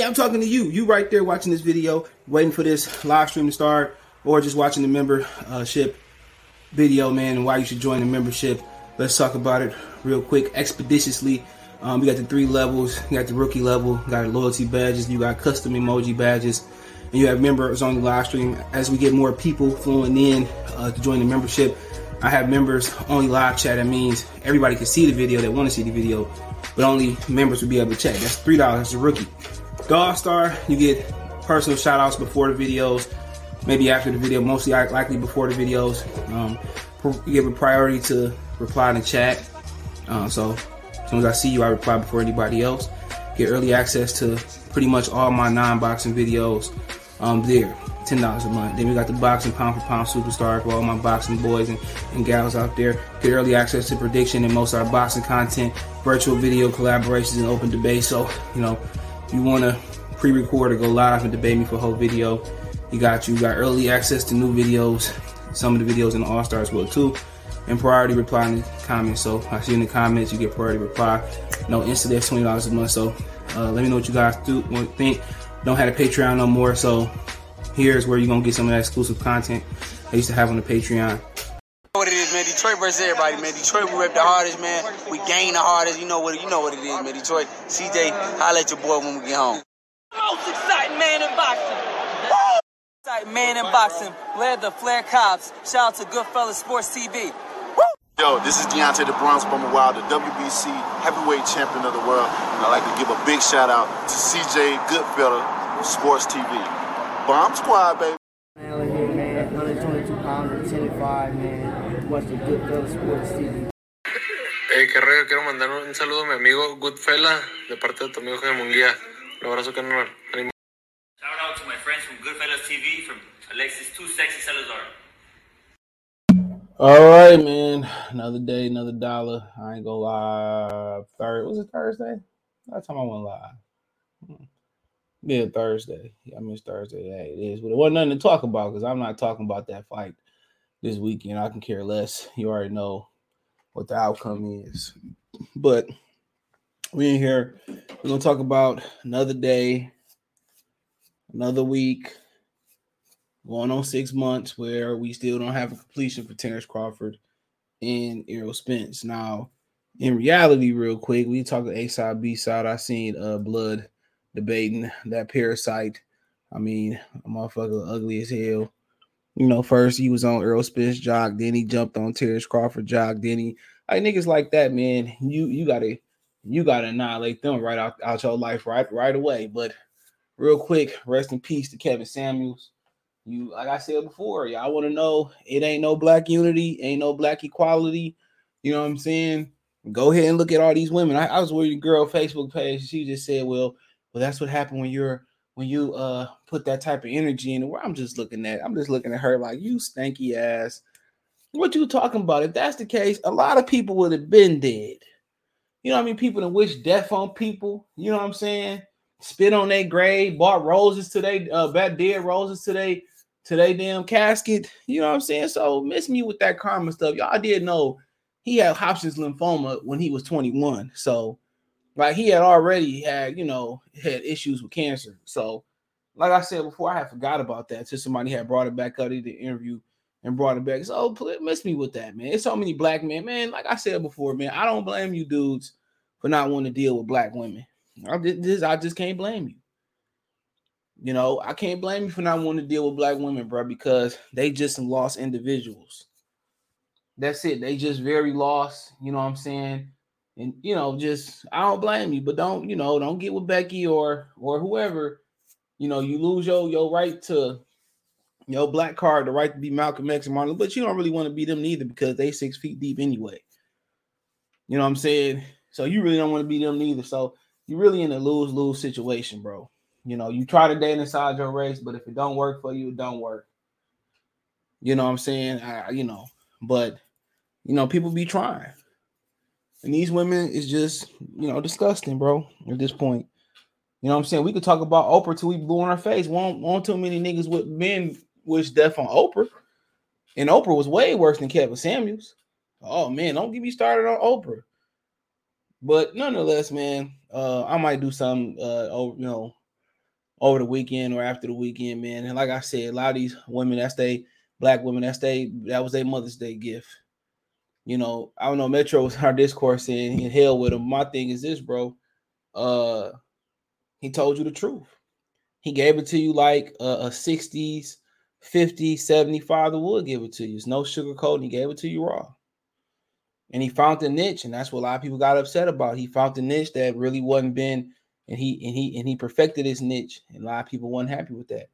Yeah, I'm talking to you. You right there watching this video, waiting for this live stream to start, or just watching the membership video, man, and why you should join the membership. Let's talk about it real quick, expeditiously. Um, we got the three levels. You got the rookie level, you got loyalty badges, you got custom emoji badges, and you have members on the live stream. As we get more people flowing in uh, to join the membership, I have members only live chat. That means everybody can see the video that want to see the video, but only members will be able to chat. That's three dollars That's a rookie. All Star, you get personal shout outs before the videos, maybe after the video, mostly likely before the videos. Um, you give a priority to reply in the chat. Uh, so as soon as I see you, I reply before anybody else. Get early access to pretty much all my non-boxing videos um, there. Ten dollars a month. Then we got the boxing pound for pound superstar for all my boxing boys and, and gals out there. Get early access to prediction and most of our boxing content, virtual video collaborations, and open debate. So you know, if you want to pre-record or go live and debate me for a whole video, you got you. got early access to new videos. Some of the videos in the All Stars will too and priority reply in the comments. So I see in the comments you get priority reply. No instant that's twenty dollars a month. So uh, let me know what you guys do think. Don't have a Patreon no more. So here's where you're gonna get some of that exclusive content I used to have on the Patreon. What it is, man? Detroit versus everybody, man. Detroit, we rep the hardest, man. We gain the hardest. You know what? You know what it is, man. Detroit, CJ, holla at your boy when we get home. Most exciting man in boxing. Exciting man in boxing. Led the Flair Cops. Shout out to Goodfellas Sports TV. Yo, this is Deontay the Bronze Bomber Wild, the WBC heavyweight champion of the world. And I'd like to give a big shout out to CJ Goodfellas Sports TV. Bomb Squad, baby. Man, here, man. 122 pounder, 10 5, man. Watch the Goodfellas Sports TV. Hey, qué rollo, quiero mandar un saludo a mi amigo Goodfella de parte de tu amigo Jaime Munguía. Un abrazo, carnal. Shout out to my friends from Goodfellas TV, from Alexis Too Sexy Salazar. All right, man. Another day, another dollar. I ain't gonna lie. Third was it Thursday? Last time I went live. Hmm. Yeah, Thursday. Yeah, I missed Thursday. Yeah, it is. But it wasn't nothing to talk about because I'm not talking about that fight this weekend. I can care less. You already know what the outcome is. But we in here. We're gonna talk about another day, another week, going on six months where we still don't have a completion for Terence Crawford and Errol Spence. Now, in reality, real quick, we talk A side, B side. I seen uh blood debating that parasite. I mean, a motherfucker ugly as hell. You know, first he was on Earl Spence jock, then he jumped on Terence Crawford jock, then he like niggas like that, man. You you gotta you gotta annihilate them right out, out your life right right away. But real quick, rest in peace to Kevin Samuels. You like I said before, y'all want to know it ain't no black unity, ain't no black equality. You know what I'm saying? Go ahead and look at all these women. I, I was with a girl Facebook page. She just said, "Well, well, that's what happened when you're when you uh put that type of energy in." Where I'm just looking at, I'm just looking at her like you stanky ass. What you talking about? If that's the case, a lot of people would have been dead. You know what I mean? People that wish death on people. You know what I'm saying? Spit on their grave, bought roses today, uh, bad dead roses today today damn casket. You know what I'm saying? So miss me with that karma stuff. Y'all did know he had Hodgkin's lymphoma when he was 21. So like he had already had, you know, had issues with cancer. So like I said before, I had forgot about that till somebody had brought it back up in the interview and brought it back. So miss me with that, man. It's so many black men, man. Like I said before, man, I don't blame you dudes for not wanting to deal with black women. I just, I just can't blame you. You know, I can't blame you for not wanting to deal with black women, bro, because they just some lost individuals. That's it. They just very lost. You know what I'm saying? And you know, just I don't blame you, but don't you know, don't get with Becky or or whoever. You know, you lose your your right to your black card, the right to be Malcolm X and Martin, but you don't really want to be them neither because they six feet deep anyway. You know what I'm saying? So you really don't want to be them neither. So you're really in a lose lose situation, bro. You know, you try to date inside your race, but if it don't work for you, it don't work. You know what I'm saying? I, you know, but you know, people be trying. And these women is just, you know, disgusting, bro, at this point. You know what I'm saying? We could talk about Oprah till we blew in our face. Won't, won't too many niggas with men wish death on Oprah. And Oprah was way worse than Kevin Samuels. Oh man, don't get me started on Oprah. But nonetheless, man, uh, I might do some uh oh, you know, over the weekend or after the weekend, man. And like I said, a lot of these women, that's they black women, that's they that was their Mother's Day gift. You know, I don't know. Metro was our discourse in, in hell with him. My thing is this, bro. Uh, he told you the truth. He gave it to you like a, a 60s, 50, 70 father would give it to you. It's no sugarcoating. He gave it to you raw. And he found the niche, and that's what a lot of people got upset about. He found the niche that really wasn't been, and he and he and he perfected his niche, and a lot of people weren't happy with that.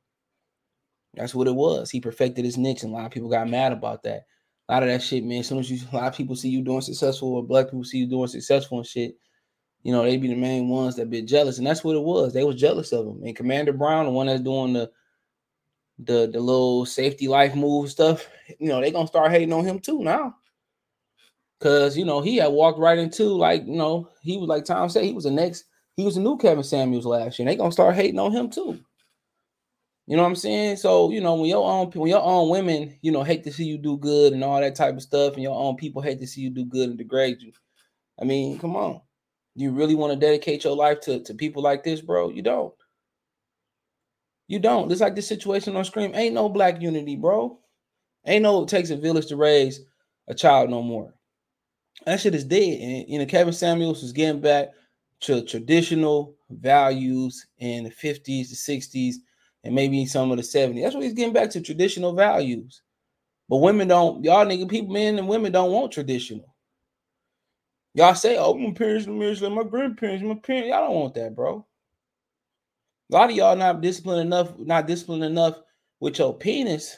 That's what it was. He perfected his niche, and a lot of people got mad about that. A lot of that shit, man. As soon as you, a lot of people see you doing successful, or black people see you doing successful and shit, you know, they be the main ones that be jealous, and that's what it was. They was jealous of him. And Commander Brown, the one that's doing the the the little safety life move stuff, you know, they gonna start hating on him too now. Cause you know he had walked right into like you know he was like Tom said he was the next he was the new Kevin Samuels last year. And they gonna start hating on him too. You know what I'm saying? So you know when your own when your own women you know hate to see you do good and all that type of stuff, and your own people hate to see you do good and degrade you. I mean, come on, you really want to dedicate your life to to people like this, bro? You don't. You don't. It's like this situation on Scream. Ain't no black unity, bro. Ain't no it takes a village to raise a child no more. That shit is dead. And you know, Kevin Samuels was getting back to traditional values in the 50s, the 60s, and maybe some of the 70. That's what he's getting back to traditional values. But women don't, y'all nigga, people, men and women don't want traditional. Y'all say, oh, my parents, my parents, my grandparents, my parents. Y'all don't want that, bro. A lot of y'all not disciplined enough, not disciplined enough with your penis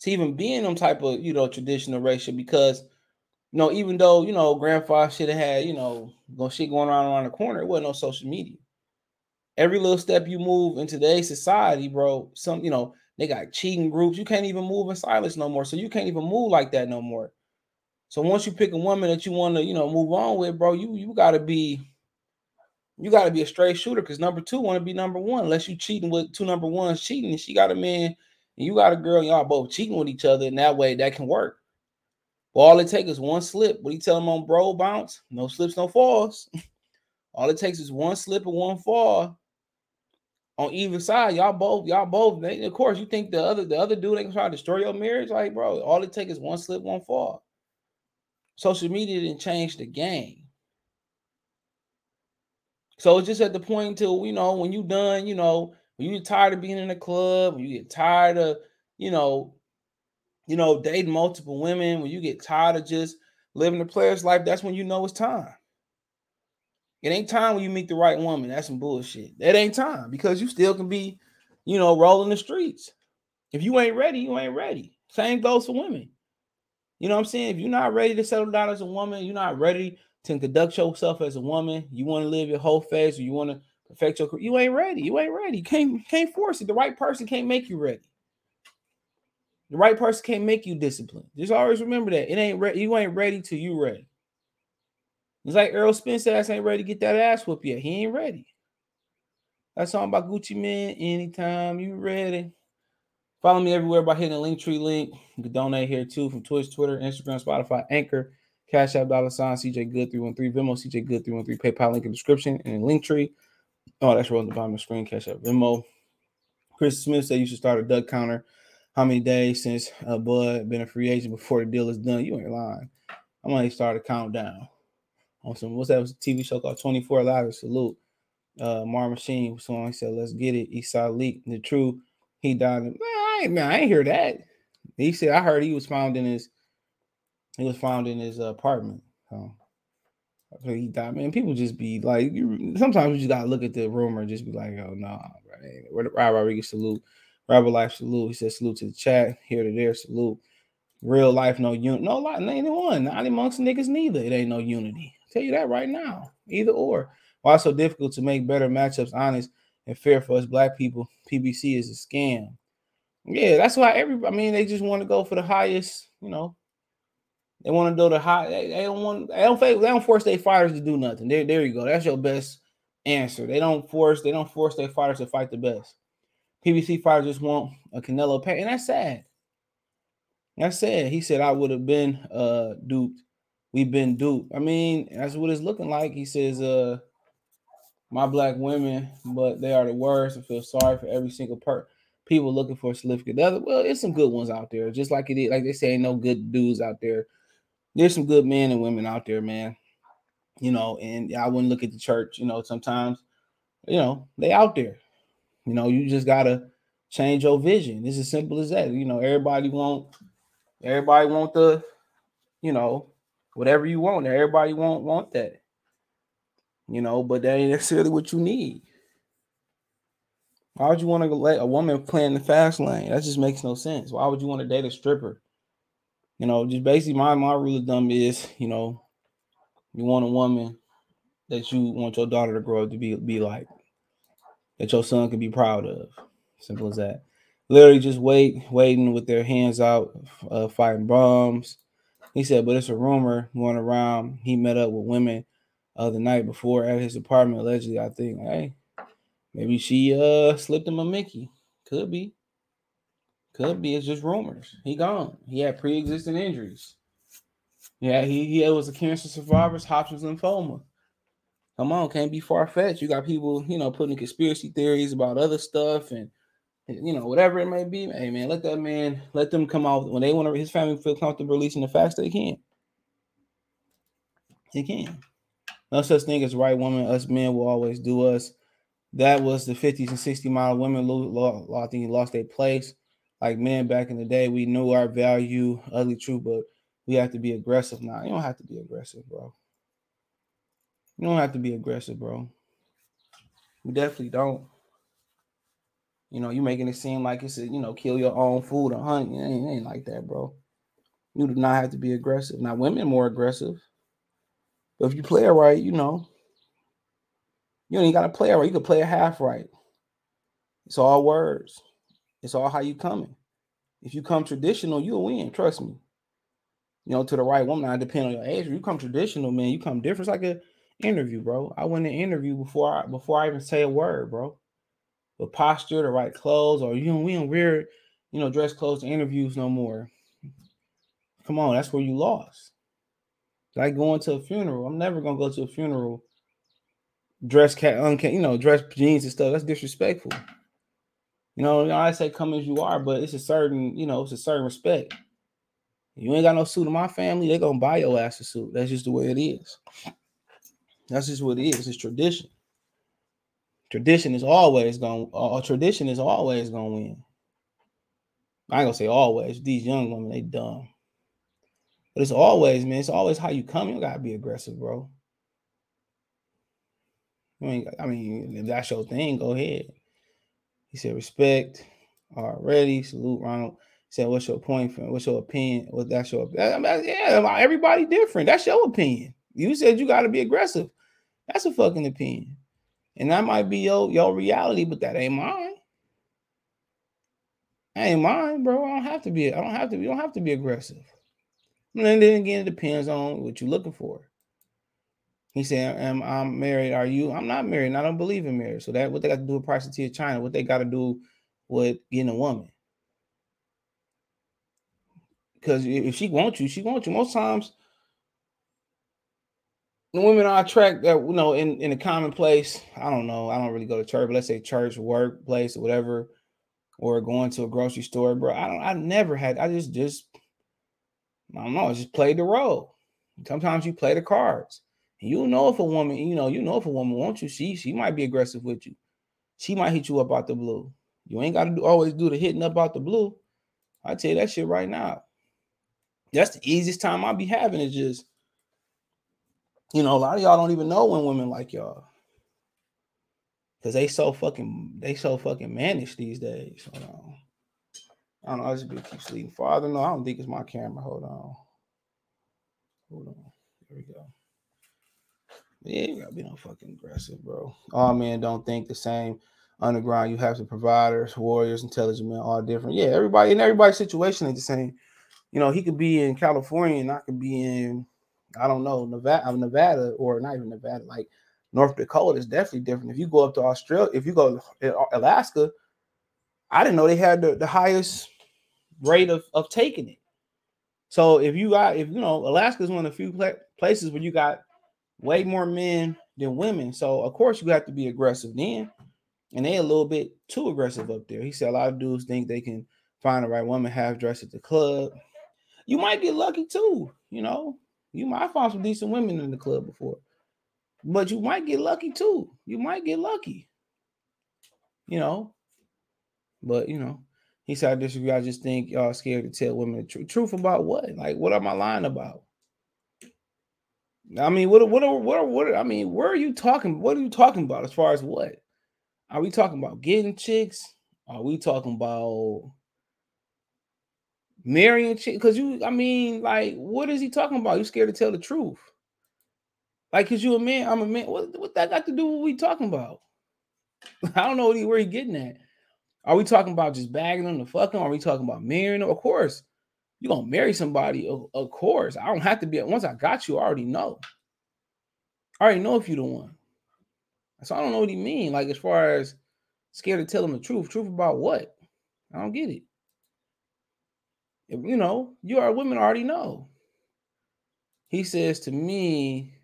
to even be in them type of, you know, traditional ratio because you know, even though you know grandfather should have had, you know, shit going on around the corner, it wasn't no social media. Every little step you move in today's society, bro, some you know, they got cheating groups. You can't even move in silence no more. So you can't even move like that no more. So once you pick a woman that you want to, you know, move on with, bro, you you gotta be you gotta be a straight shooter because number two want to be number one. Unless you cheating with two number ones cheating, and she got a man and you got a girl, y'all both cheating with each other, and that way that can work. Well, all it takes is one slip. What you tell them on bro bounce? No slips, no falls. all it takes is one slip and one fall on either side. Y'all both, y'all both. They, of course, you think the other the other dude ain't try to destroy your marriage? Like, bro, all it takes is one slip, one fall. Social media didn't change the game. So it's just at the point until you know when you done, you know, when you tired of being in the club, when you get tired of, you know, you know, dating multiple women, when you get tired of just living the player's life, that's when you know it's time. It ain't time when you meet the right woman. That's some bullshit. That ain't time because you still can be, you know, rolling the streets. If you ain't ready, you ain't ready. Same goes for women. You know what I'm saying? If you're not ready to settle down as a woman, you're not ready to conduct yourself as a woman, you want to live your whole phase or you want to perfect your career, you ain't ready. You ain't ready. You can't, can't force it. The right person can't make you ready. The right person can't make you disciplined. Just always remember that it ain't ready. You ain't ready till you ready. It's like Earl Spence ass ain't ready to get that ass whoop yet. He ain't ready. That song about Gucci Mane. Anytime you ready. Follow me everywhere by hitting the Linktree link. You can donate here too from Twitch, Twitter, Instagram, Spotify, Anchor, Cash App, dollar sign, CJ Good 313, Venmo, CJ Good 313, PayPal link in the description and Linktree. Oh, that's rolling the bottom of the screen. Cash App, Venmo. Chris Smith said you should start a duck counter how many days since uh, Bud been a free agent before the deal is done? You ain't lying. I'm gonna start a countdown on some what's that TV show called 24 Live Salute. Uh Mar Machine song said, Let's get it. He Eastside Leak. The truth, he died. Man, I ain't man, I ain't hear that. He said I heard he was found in his he was found in his uh, apartment. So he died. Man, people just be like, you, sometimes you just gotta look at the rumor and just be like, oh no, right? Where the Rob Rodriguez salute. Rabbi Life salute. He said salute to the chat. Here to there salute. Real life, no unity. No lot, ain't one. Not amongst niggas neither. It ain't no unity. Tell you that right now. Either or. Why so difficult to make better matchups honest and fair for us black people? PBC is a scam. Yeah, that's why every I mean they just want to go for the highest, you know. They want to go to high. They, they don't want. They don't. They don't force their fighters to do nothing. There, there you go. That's your best answer. They don't force. They don't force their fighters to fight the best. PBC fighters just want a Canelo pay, and that's sad. That's sad. He said I would have been uh duped. We've been duped. I mean, that's what it's looking like. He says, uh, my black women, but they are the worst. I feel sorry for every single per people looking for a significant other. Well, it's some good ones out there, just like it is. Like they say, ain't no good dudes out there. There's some good men and women out there, man. You know, and I wouldn't look at the church. You know, sometimes, you know, they out there. You know, you just gotta change your vision. It's as simple as that. You know, everybody want, everybody want the, you know, whatever you want. Everybody won't want that you know, but that ain't necessarily what you need. Why would you want to let a woman play in the fast lane? That just makes no sense. Why would you want to date a stripper? You know, just basically my my rule of thumb is, you know, you want a woman that you want your daughter to grow up to be be like, that your son can be proud of. Simple as that. Literally just wait, waiting with their hands out, uh, fighting bombs. He said, but it's a rumor going around. He met up with women uh, the night before at his apartment. Allegedly, I think, hey, maybe she uh slipped him a Mickey. Could be. Could be. It's just rumors. He gone. He had pre-existing injuries. Yeah, he, he was a cancer survivor, Hodgkin's lymphoma. Come on, can't be far fetched. You got people, you know, putting conspiracy theories about other stuff and you know, whatever it may be. Hey man, let that man let them come out when they want to his family feel comfortable releasing the facts, they can. They can. No such thing as right woman. Us men will always do us. That was the 50s and 60 mile women. I think lost their place. Like men back in the day, we knew our value, ugly truth, but we have to be aggressive now. You don't have to be aggressive, bro. You don't have to be aggressive, bro. We definitely don't. You know, you making it seem like it's a, you know, kill your own food or hunt. It ain't, it ain't like that, bro. You do not have to be aggressive. Now, women more aggressive. But if you play it right, you know, you ain't got to play it right. You can play a half right. It's all words. It's all how you coming. If you come traditional, you'll win. Trust me. You know, to the right woman. I depend on your age. If you come traditional, man, you come different. It's like an interview, bro. I went to interview before I before I even say a word, bro. The posture, the right clothes, or you know, we don't wear, you know, dress clothes to interviews no more. Come on, that's where you lost. Like going to a funeral. I'm never gonna go to a funeral dress cat unca- you know, dress jeans and stuff. That's disrespectful. You know, I say come as you are, but it's a certain, you know, it's a certain respect. You ain't got no suit in my family, they're gonna buy your ass a suit. That's just the way it is. That's just what it is. It's tradition. Tradition is always going. Uh, tradition is always gonna win. I ain't gonna say always. These young women, they dumb. But it's always, man, it's always how you come. You gotta be aggressive, bro. I mean, I mean, if that's your thing, go ahead. He said, respect already. Salute Ronald. He said, what's your point? What's your opinion? What that's your I mean, yeah, everybody different. That's your opinion. You said you gotta be aggressive. That's a fucking opinion. And that might be your, your reality, but that ain't mine. That ain't mine, bro. I don't have to be, I don't have to, you don't have to be aggressive. And then again, it depends on what you're looking for. He said, "Am I'm married? Are you? I'm not married. And I don't believe in marriage. So that what they got to do with Price of China? What they got to do with getting a woman? Because if she wants you, she wants you. Most times, the women are attract that you know in in a commonplace. I don't know. I don't really go to church, but let's say church, workplace, or whatever, or going to a grocery store, bro. I don't. I never had. I just just I don't know. I just played the role. Sometimes you play the cards. You know if a woman, you know, you know if a woman wants you, she she might be aggressive with you. She might hit you up out the blue. You ain't got to do, always do the hitting up out the blue. I tell you that shit right now. That's the easiest time I'll be having is just, you know, a lot of y'all don't even know when women like y'all. Cause they so fucking they so fucking managed these days. Hold on. I don't know. I just keep sleeping farther. No, I don't think it's my camera. Hold on. Hold on. There we go. Yeah, you gotta be no fucking aggressive, bro. All men don't think the same. Underground, you have some providers, warriors, intelligent men, all different. Yeah, everybody in everybody's situation ain't the same. You know, he could be in California and I could be in, I don't know, Nevada, uh, Nevada, or not even Nevada, like North Dakota is definitely different. If you go up to Australia, if you go to uh, Alaska, I didn't know they had the, the highest rate of, of taking it. So if you got, if you know, Alaska is one of the few places where you got way more men than women. So of course you have to be aggressive then. And they a little bit too aggressive up there. He said a lot of dudes think they can find the right woman half dressed at the club. You might get lucky too, you know. You might find some decent women in the club before, but you might get lucky too. You might get lucky, you know. But you know, he said, I disagree. I just think y'all scared to tell women the truth. Truth about what? Like, what am I lying about? I mean, what, what, what, what, I mean, where are you talking? What are you talking about as far as what? Are we talking about getting chicks? Are we talking about marrying? Because you, I mean, like, what is he talking about? You scared to tell the truth? Like, cause you a man, I'm a man. What, what that got to do with what we talking about? I don't know what he, where he getting at. Are we talking about just bagging them to fuck them? Are we talking about marrying them? Of course, you're gonna marry somebody. Of, of course, I don't have to be. Once I got you, I already know. I already know if you're the one. So I don't know what he mean. Like as far as scared to tell him the truth. Truth about what? I don't get it. You know, you are women already know. He says to me,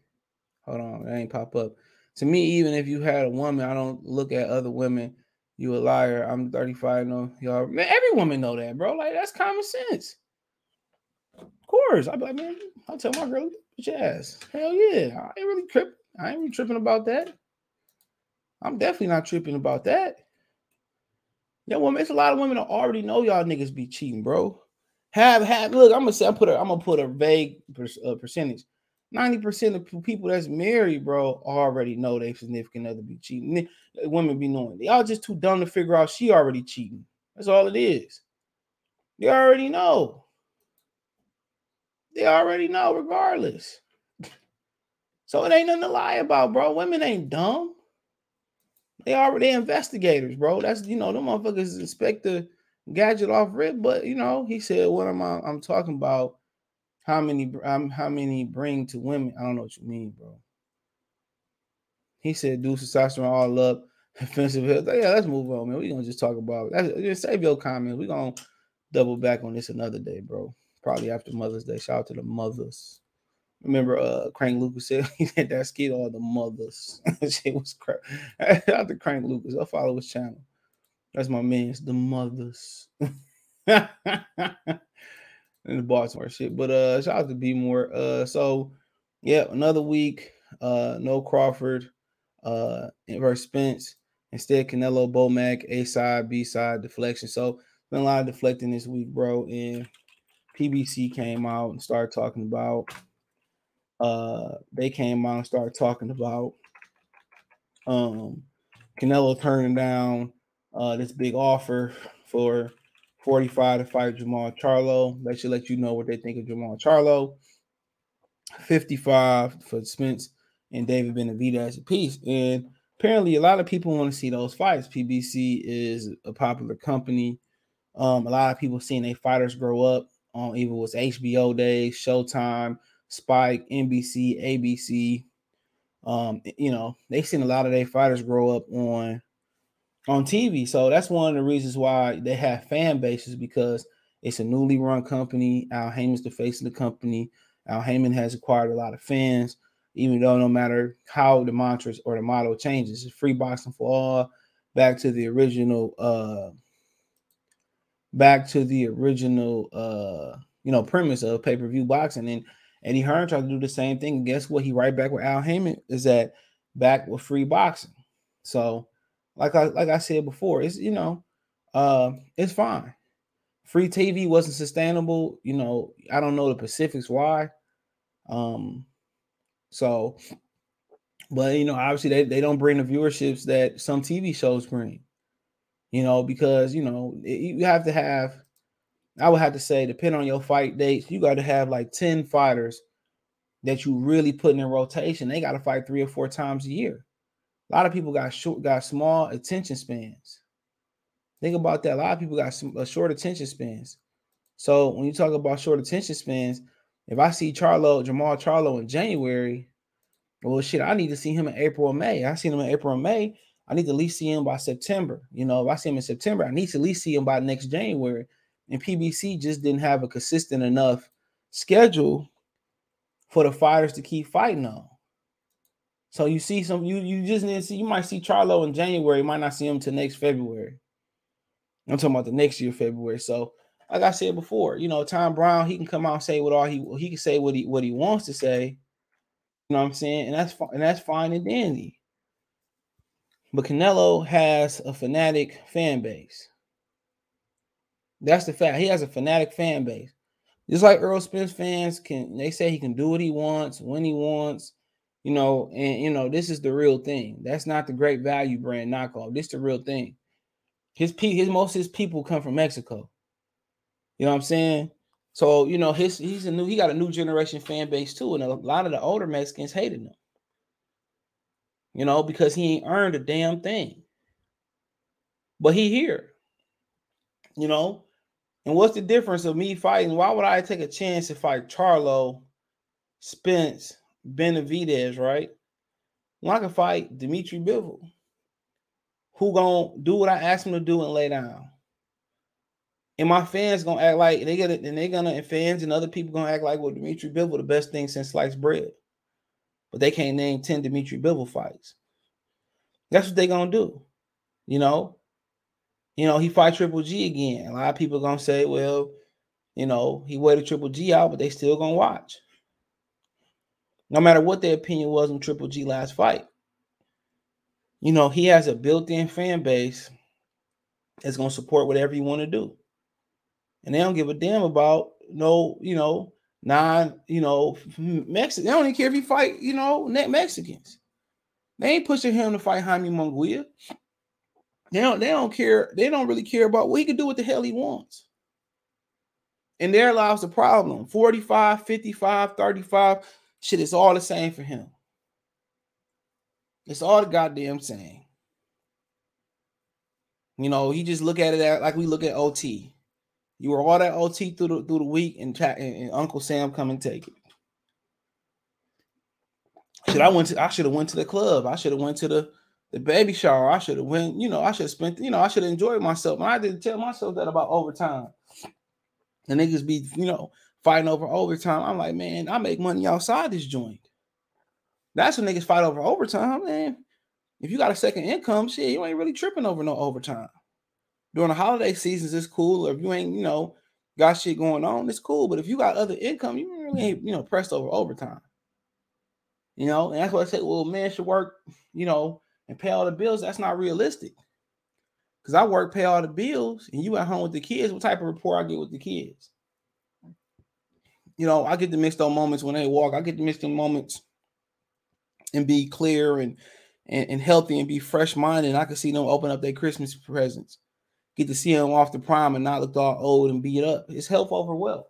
hold on, that ain't pop up. To me, even if you had a woman, I don't look at other women you a liar. I'm 35. No, y'all. Man, every woman know that, bro. Like that's common sense. Of course, I'd be like, man, I'll tell my girl, bitch ass. Hell yeah, I ain't really tripping. I ain't really tripping about that. I'm definitely not tripping about that. Yeah, woman, it's a lot of women that already know y'all niggas be cheating, bro. Have have look, I'm gonna say I'm put a I'm gonna put a vague per, uh, percentage. 90% of people that's married, bro, already know their significant other be cheating. Women be knowing. They all just too dumb to figure out she already cheating. That's all it is. They already know. They already know, regardless. So it ain't nothing to lie about, bro. Women ain't dumb. They already investigators, bro. That's you know, them motherfuckers inspect the gadget off rip. But you know, he said, What am I I'm talking about? how many um, how many bring to women. I don't know what you mean, bro. He said, "Do testosterone all up, offensive health." Yeah, let's move on, man. We gonna just talk about that. Just save your comments. We gonna double back on this another day, bro. Probably after Mother's Day. Shout out to the mothers. Remember, uh, Crank Lucas said he had that skit all the mothers. Shit was crap. Shout out Crank Lucas. I'll follow his channel. That's my man's the mothers. in the Baltimore shit. But uh shout out to B more. Uh so yeah, another week. Uh no Crawford uh versus Spence. Instead, Canelo Bomac, A side, B side, deflection. So been a lot of deflecting this week, bro. And PBC came out and started talking about uh they came out and started talking about um Canelo turning down uh this big offer for 45 to fight Jermall Charlo. That should let you know what they think of Jermall Charlo. 55 for Spence and David Benavidez a piece. And apparently, a lot of people want to see those fights. PBC is a popular company. Um, a lot of people seeing their fighters grow up on either was HBO days, Showtime, Spike, NBC, ABC. Um, you know, they seen a lot of their fighters grow up on on TV. So that's one of the reasons why they have fan bases because it's a newly run company. Al Haymon's the face of the company. Al Haymon has acquired a lot of fans, even though no matter how the mantra or the motto changes, it's free boxing for all. Back to the original, uh, back to the original, uh, you know, premise of pay per view boxing. And Eddie Hearn tried to do the same thing. And guess what? He right back with Al Haymon is that back with free boxing. So like I like I said before, it's you know, uh, it's fine. Free TV wasn't sustainable. You know, I don't know the Pacifics why. Um, so, but you know, obviously they, they don't bring the viewerships that some TV shows bring. You know, because you know it, you have to have. I would have to say, depending on your fight dates, you got to have like ten fighters that you really put in rotation. They got to fight three or four times a year. A lot of people got short, got small attention spans. Think about that. A lot of people got some uh, short attention spans. So when you talk about short attention spans, if I see Charlo, Jermall Charlo in January, well, shit, I need to see him in April or May. I seen him in April or May. I need to at least see him by September. You know, if I see him in September, I need to at least see him by next January. And PBC just didn't have a consistent enough schedule for the fighters to keep fighting on. So you see some you you just didn't see you might see Charlo in January, you might not see him till next February. I'm talking about the next year February. So like I said before, you know, Tom Brown, he can come out and say what all he he can say what he what he wants to say. You know what I'm saying? And that's fine, and that's fine and dandy. But Canelo has a fanatic fan base. That's the fact. He has a fanatic fan base. Just like Earl Spence fans can they say he can do what he wants when he wants, you know, and you know, this is the real thing. That's not the great value brand knockoff. This is the real thing. His pe his most his people come from Mexico. You know what I'm saying? So, you know, his he's a new he got a new generation fan base too, and a lot of the older Mexicans hated him. You know, because he ain't earned a damn thing. But he here. You know, and what's the difference of me fighting? Why would I take a chance to fight Charlo, Spence, Benavidez, right? When I can fight Dimitri Bivol, who gonna do what I ask him to do and lay down. And my fans gonna act like they get it, and they gonna and fans and other people gonna act like well, Dimitri Bivol the best thing since sliced bread. But they can't name 10 Dimitri Bivol fights. That's what they gonna do. You know, you know, he fight Triple G again. A lot of people gonna say, well, you know, he waited Triple G out, but they still gonna watch. No matter what their opinion was on Triple G last fight. You know, he has a built-in fan base that's gonna support whatever you want to do. And they don't give a damn about no, you know, non, you know, Mexican. They don't even care if he fight, you know, net Mexicans. They ain't pushing him to fight Jaime Munguia. They don't, they don't care. They don't really care about what he can do what the hell he wants. And there lies the problem 45, 55, 35. Shit, it's all the same for him. It's all the goddamn same. You know, he just look at it like we look at OT. You were all that OT through the through the week, and, and, and Uncle Sam come and take it. Should I went to? I should have went to the club. I should have went to the the baby shower. I should have went, you know, I should have spent, you know, I should have enjoyed myself. And I didn't tell myself that about overtime. And niggas be, you know, fighting over overtime. I'm like, man, I make money outside this joint. That's when niggas fight over overtime, man. If you got a second income, shit, you ain't really tripping over no overtime. During the holiday seasons, it's cool. Or if you ain't, you know, got shit going on, it's cool. But if you got other income, you really ain't, you know, pressed over overtime. You know, and that's why I say, well, man should work, you know, and pay all the bills, that's not realistic. Because I work, pay all the bills, and you at home with the kids. What type of rapport I get with the kids? You know, I get to mixed those moments when they walk. I get to mixed up moments and be clear and, and, and healthy and be fresh minded. I can see them open up their Christmas presents. Get to see them off the prime and not look all old and beat up. It's health over wealth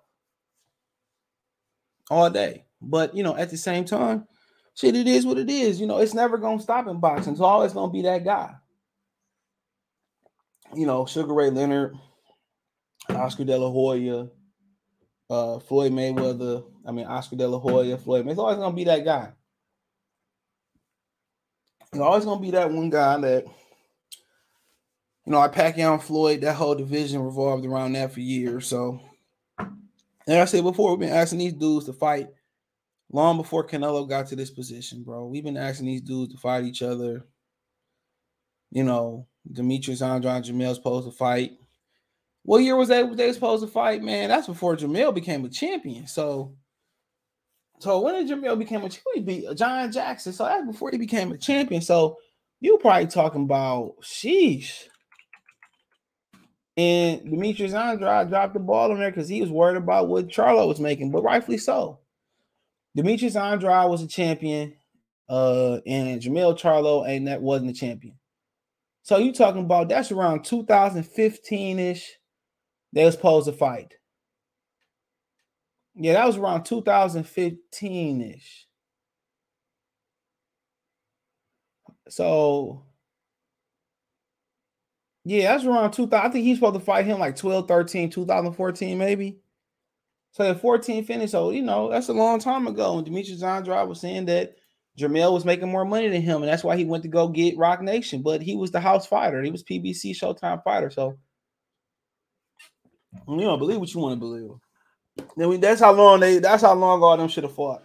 all day. But you know, at the same time, shit, it is what it is. You know, it's never gonna stop in boxing. It's always gonna be that guy. You know, Sugar Ray Leonard, Oscar De La Hoya, uh, Floyd Mayweather. I mean, Oscar De La Hoya, Floyd. It's always gonna be that guy. It's always gonna be that one guy that, you know, I Pacquiao Floyd. That whole division revolved around that for years. So, like I said before, we've been asking these dudes to fight long before Canelo got to this position, bro. We've been asking these dudes to fight each other. You know, Demetrius Andrade Jermell's supposed to fight. What year was they, they supposed to fight, man? That's before Jermell became a champion. So, so when did Jermell became a champion? He beat John Jackson. So that's before he became a champion. So you probably talking about sheesh. And Demetrius Andrade dropped the ball on there because he was worried about what Charlo was making, but rightfully so. Demetrius Andrade was a champion, uh, and Jermell Charlo ain't that wasn't a champion. So you talking about that's around 2015-ish. They was supposed to fight. Yeah, that was around 2015-ish. So yeah, that's around 2000. I think he's supposed to fight him like 12, 13, 2014, maybe. So at 14 finish, so you know that's a long time ago. And Demetrius Andrade was saying that Jermell was making more money than him, and that's why he went to go get Roc Nation. But he was the house fighter. He was PBC Showtime fighter. So you don't believe what you want to believe. Then we, that's how long they. That's how long all them should have fought.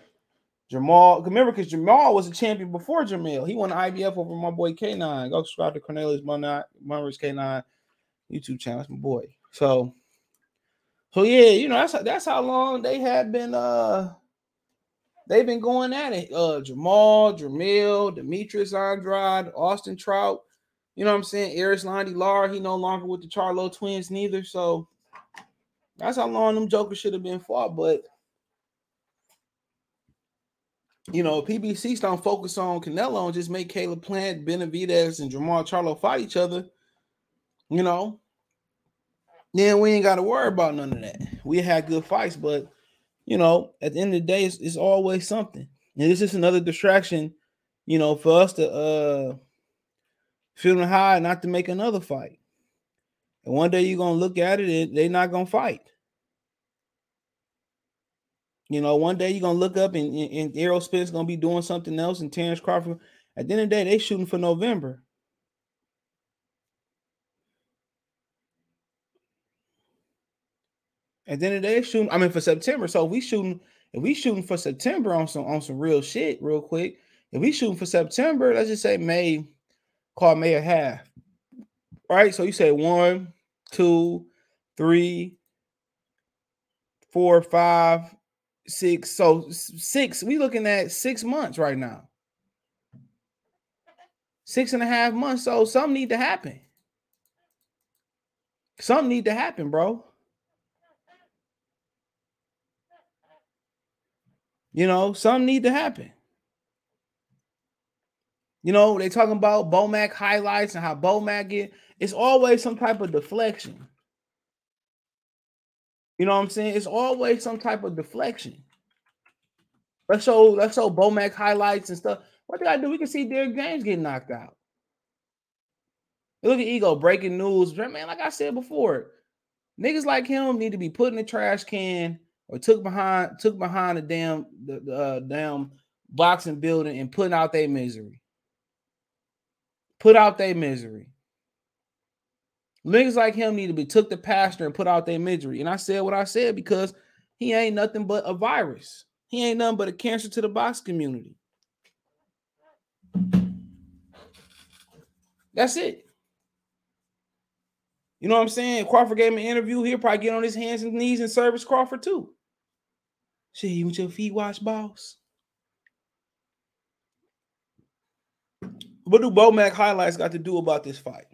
Jermall, remember because Jermall was a champion before Jermell. He won the IBF over my boy K9. Go subscribe to Cornelius Monroe's K9 YouTube channel. That's my boy. So, so yeah, you know, that's that's how long they have been uh they've been going at it. Uh Jermall, Jermell, Demetrius Andrade, Austin Trout, you know what I'm saying? Eris Erislandy Lara, he no longer with the Charlo twins, neither. So that's how long them jokers should have been fought. But you know, PBC don't focus on Canelo and just make Caleb Plant, Benavidez, and Jermall Charlo fight each other, you know, then we ain't got to worry about none of that. We had good fights, but you know, at the end of the day, it's, it's always something. And this is another distraction, you know, for us to uh feeling high not to make another fight. And one day you're gonna look at it and they're not gonna fight. You know, one day you're gonna look up and, and, and Errol Spence gonna be doing something else, and Terence Crawford. At the end of the day, they shooting for November. At the end of the day, shooting. I mean, for September. So we shooting, if we shooting for September on some on some real shit, real quick. If we shooting for September, let's just say May, call May a half. Right. So you say one, two, three, four, five, six. So six. We looking at six months right now. Six and a half months. So something need to happen. Something need to happen, bro. You know, something need to happen. You know, they talking about Bomac highlights and how Bomac get. It's always some type of deflection. You know what I'm saying? It's always some type of deflection. Let's show let's show Bomac highlights and stuff. What did I do? We can see Derrick James getting knocked out. Look at ego breaking news, man. Like I said before, niggas like him need to be put in the trash can or took behind took behind the damn the, the uh, damn boxing building and putting out their misery. Put out their misery. Niggas like him need to be took the pastor and put out their misery. And I said what I said because he ain't nothing but a virus. He ain't nothing but a cancer to the box community. That's it. You know what I'm saying? Crawford gave him an interview. He'll probably get on his hands and knees and service Crawford too. Shit, you want your feet washed, boss? What do Bomac highlights got to do about this fight?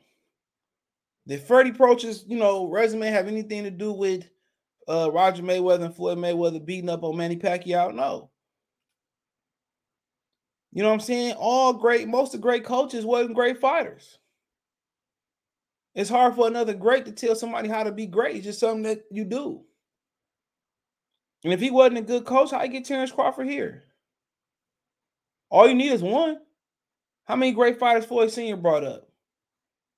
Did Freddie Roach's, you know, resume have anything to do with uh, Roger Mayweather and Floyd Mayweather beating up on Manny Pacquiao? No. You know what I'm saying? All great, most of great coaches wasn't great fighters. It's hard for another great to tell somebody how to be great. It's just something that you do. And if he wasn't a good coach, how you get Terence Crawford here? All you need is one. How many great fighters Floyd Sr. brought up?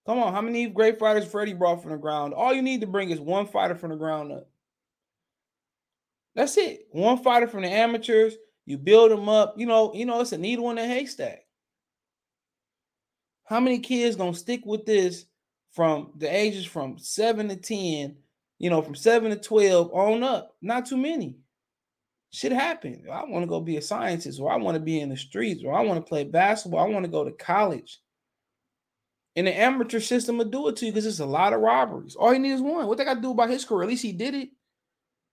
Come on, how many great fighters Freddie brought from the ground? All you need to bring is one fighter from the ground up. That's it. One fighter from the amateurs. You build them up. You know, you know, it's a needle in a haystack. How many kids gonna stick with this from the ages from seven to ten you know, from seven to 12 on up. Not too many. Shit happened. I want to go be a scientist, or I want to be in the streets, or I want to play basketball. I want to go to college. And the amateur system will do it to you because it's a lot of robberies. All he needs is one. What they got to do about his career? At least he did it.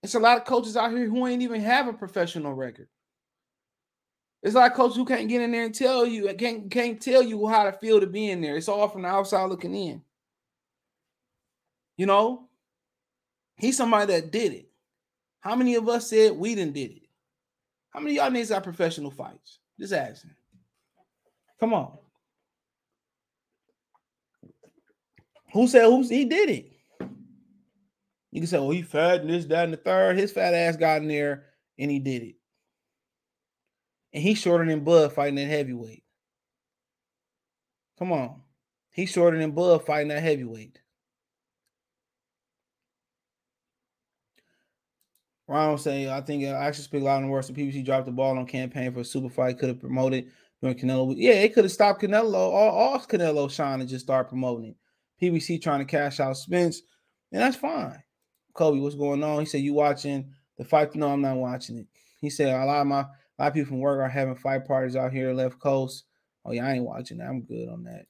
It's a lot of coaches out here who ain't even have a professional record. It's like coaches who can't get in there and tell you, uh, can't can't tell you how to feel to be in there. It's all from the outside looking in. You know, He's somebody that did it. How many of us said we didn't did it? How many y'all niggas got professional fights? Just asking. Come on. Who said who he did it? You can say, well, he fat and this, that, and the third. His fat ass got in there and he did it. And he's shorter than Bud fighting that heavyweight. Come on. He's shorter than Bud fighting that heavyweight. Ron saying, I think uh, I actually speak loud and worse. The PBC dropped the ball on campaign for a super fight. Could have promoted during Canelo. Yeah, it could have stopped Canelo or off Canelo shine and just start promoting. PBC trying to cash out Spence, and that's fine. Kobe, what's going on? He said, You watching the fight? No, I'm not watching it. He said, A lot of my A lot of people from work are having fight parties out here left coast. Oh yeah, I ain't watching that. I'm good on that.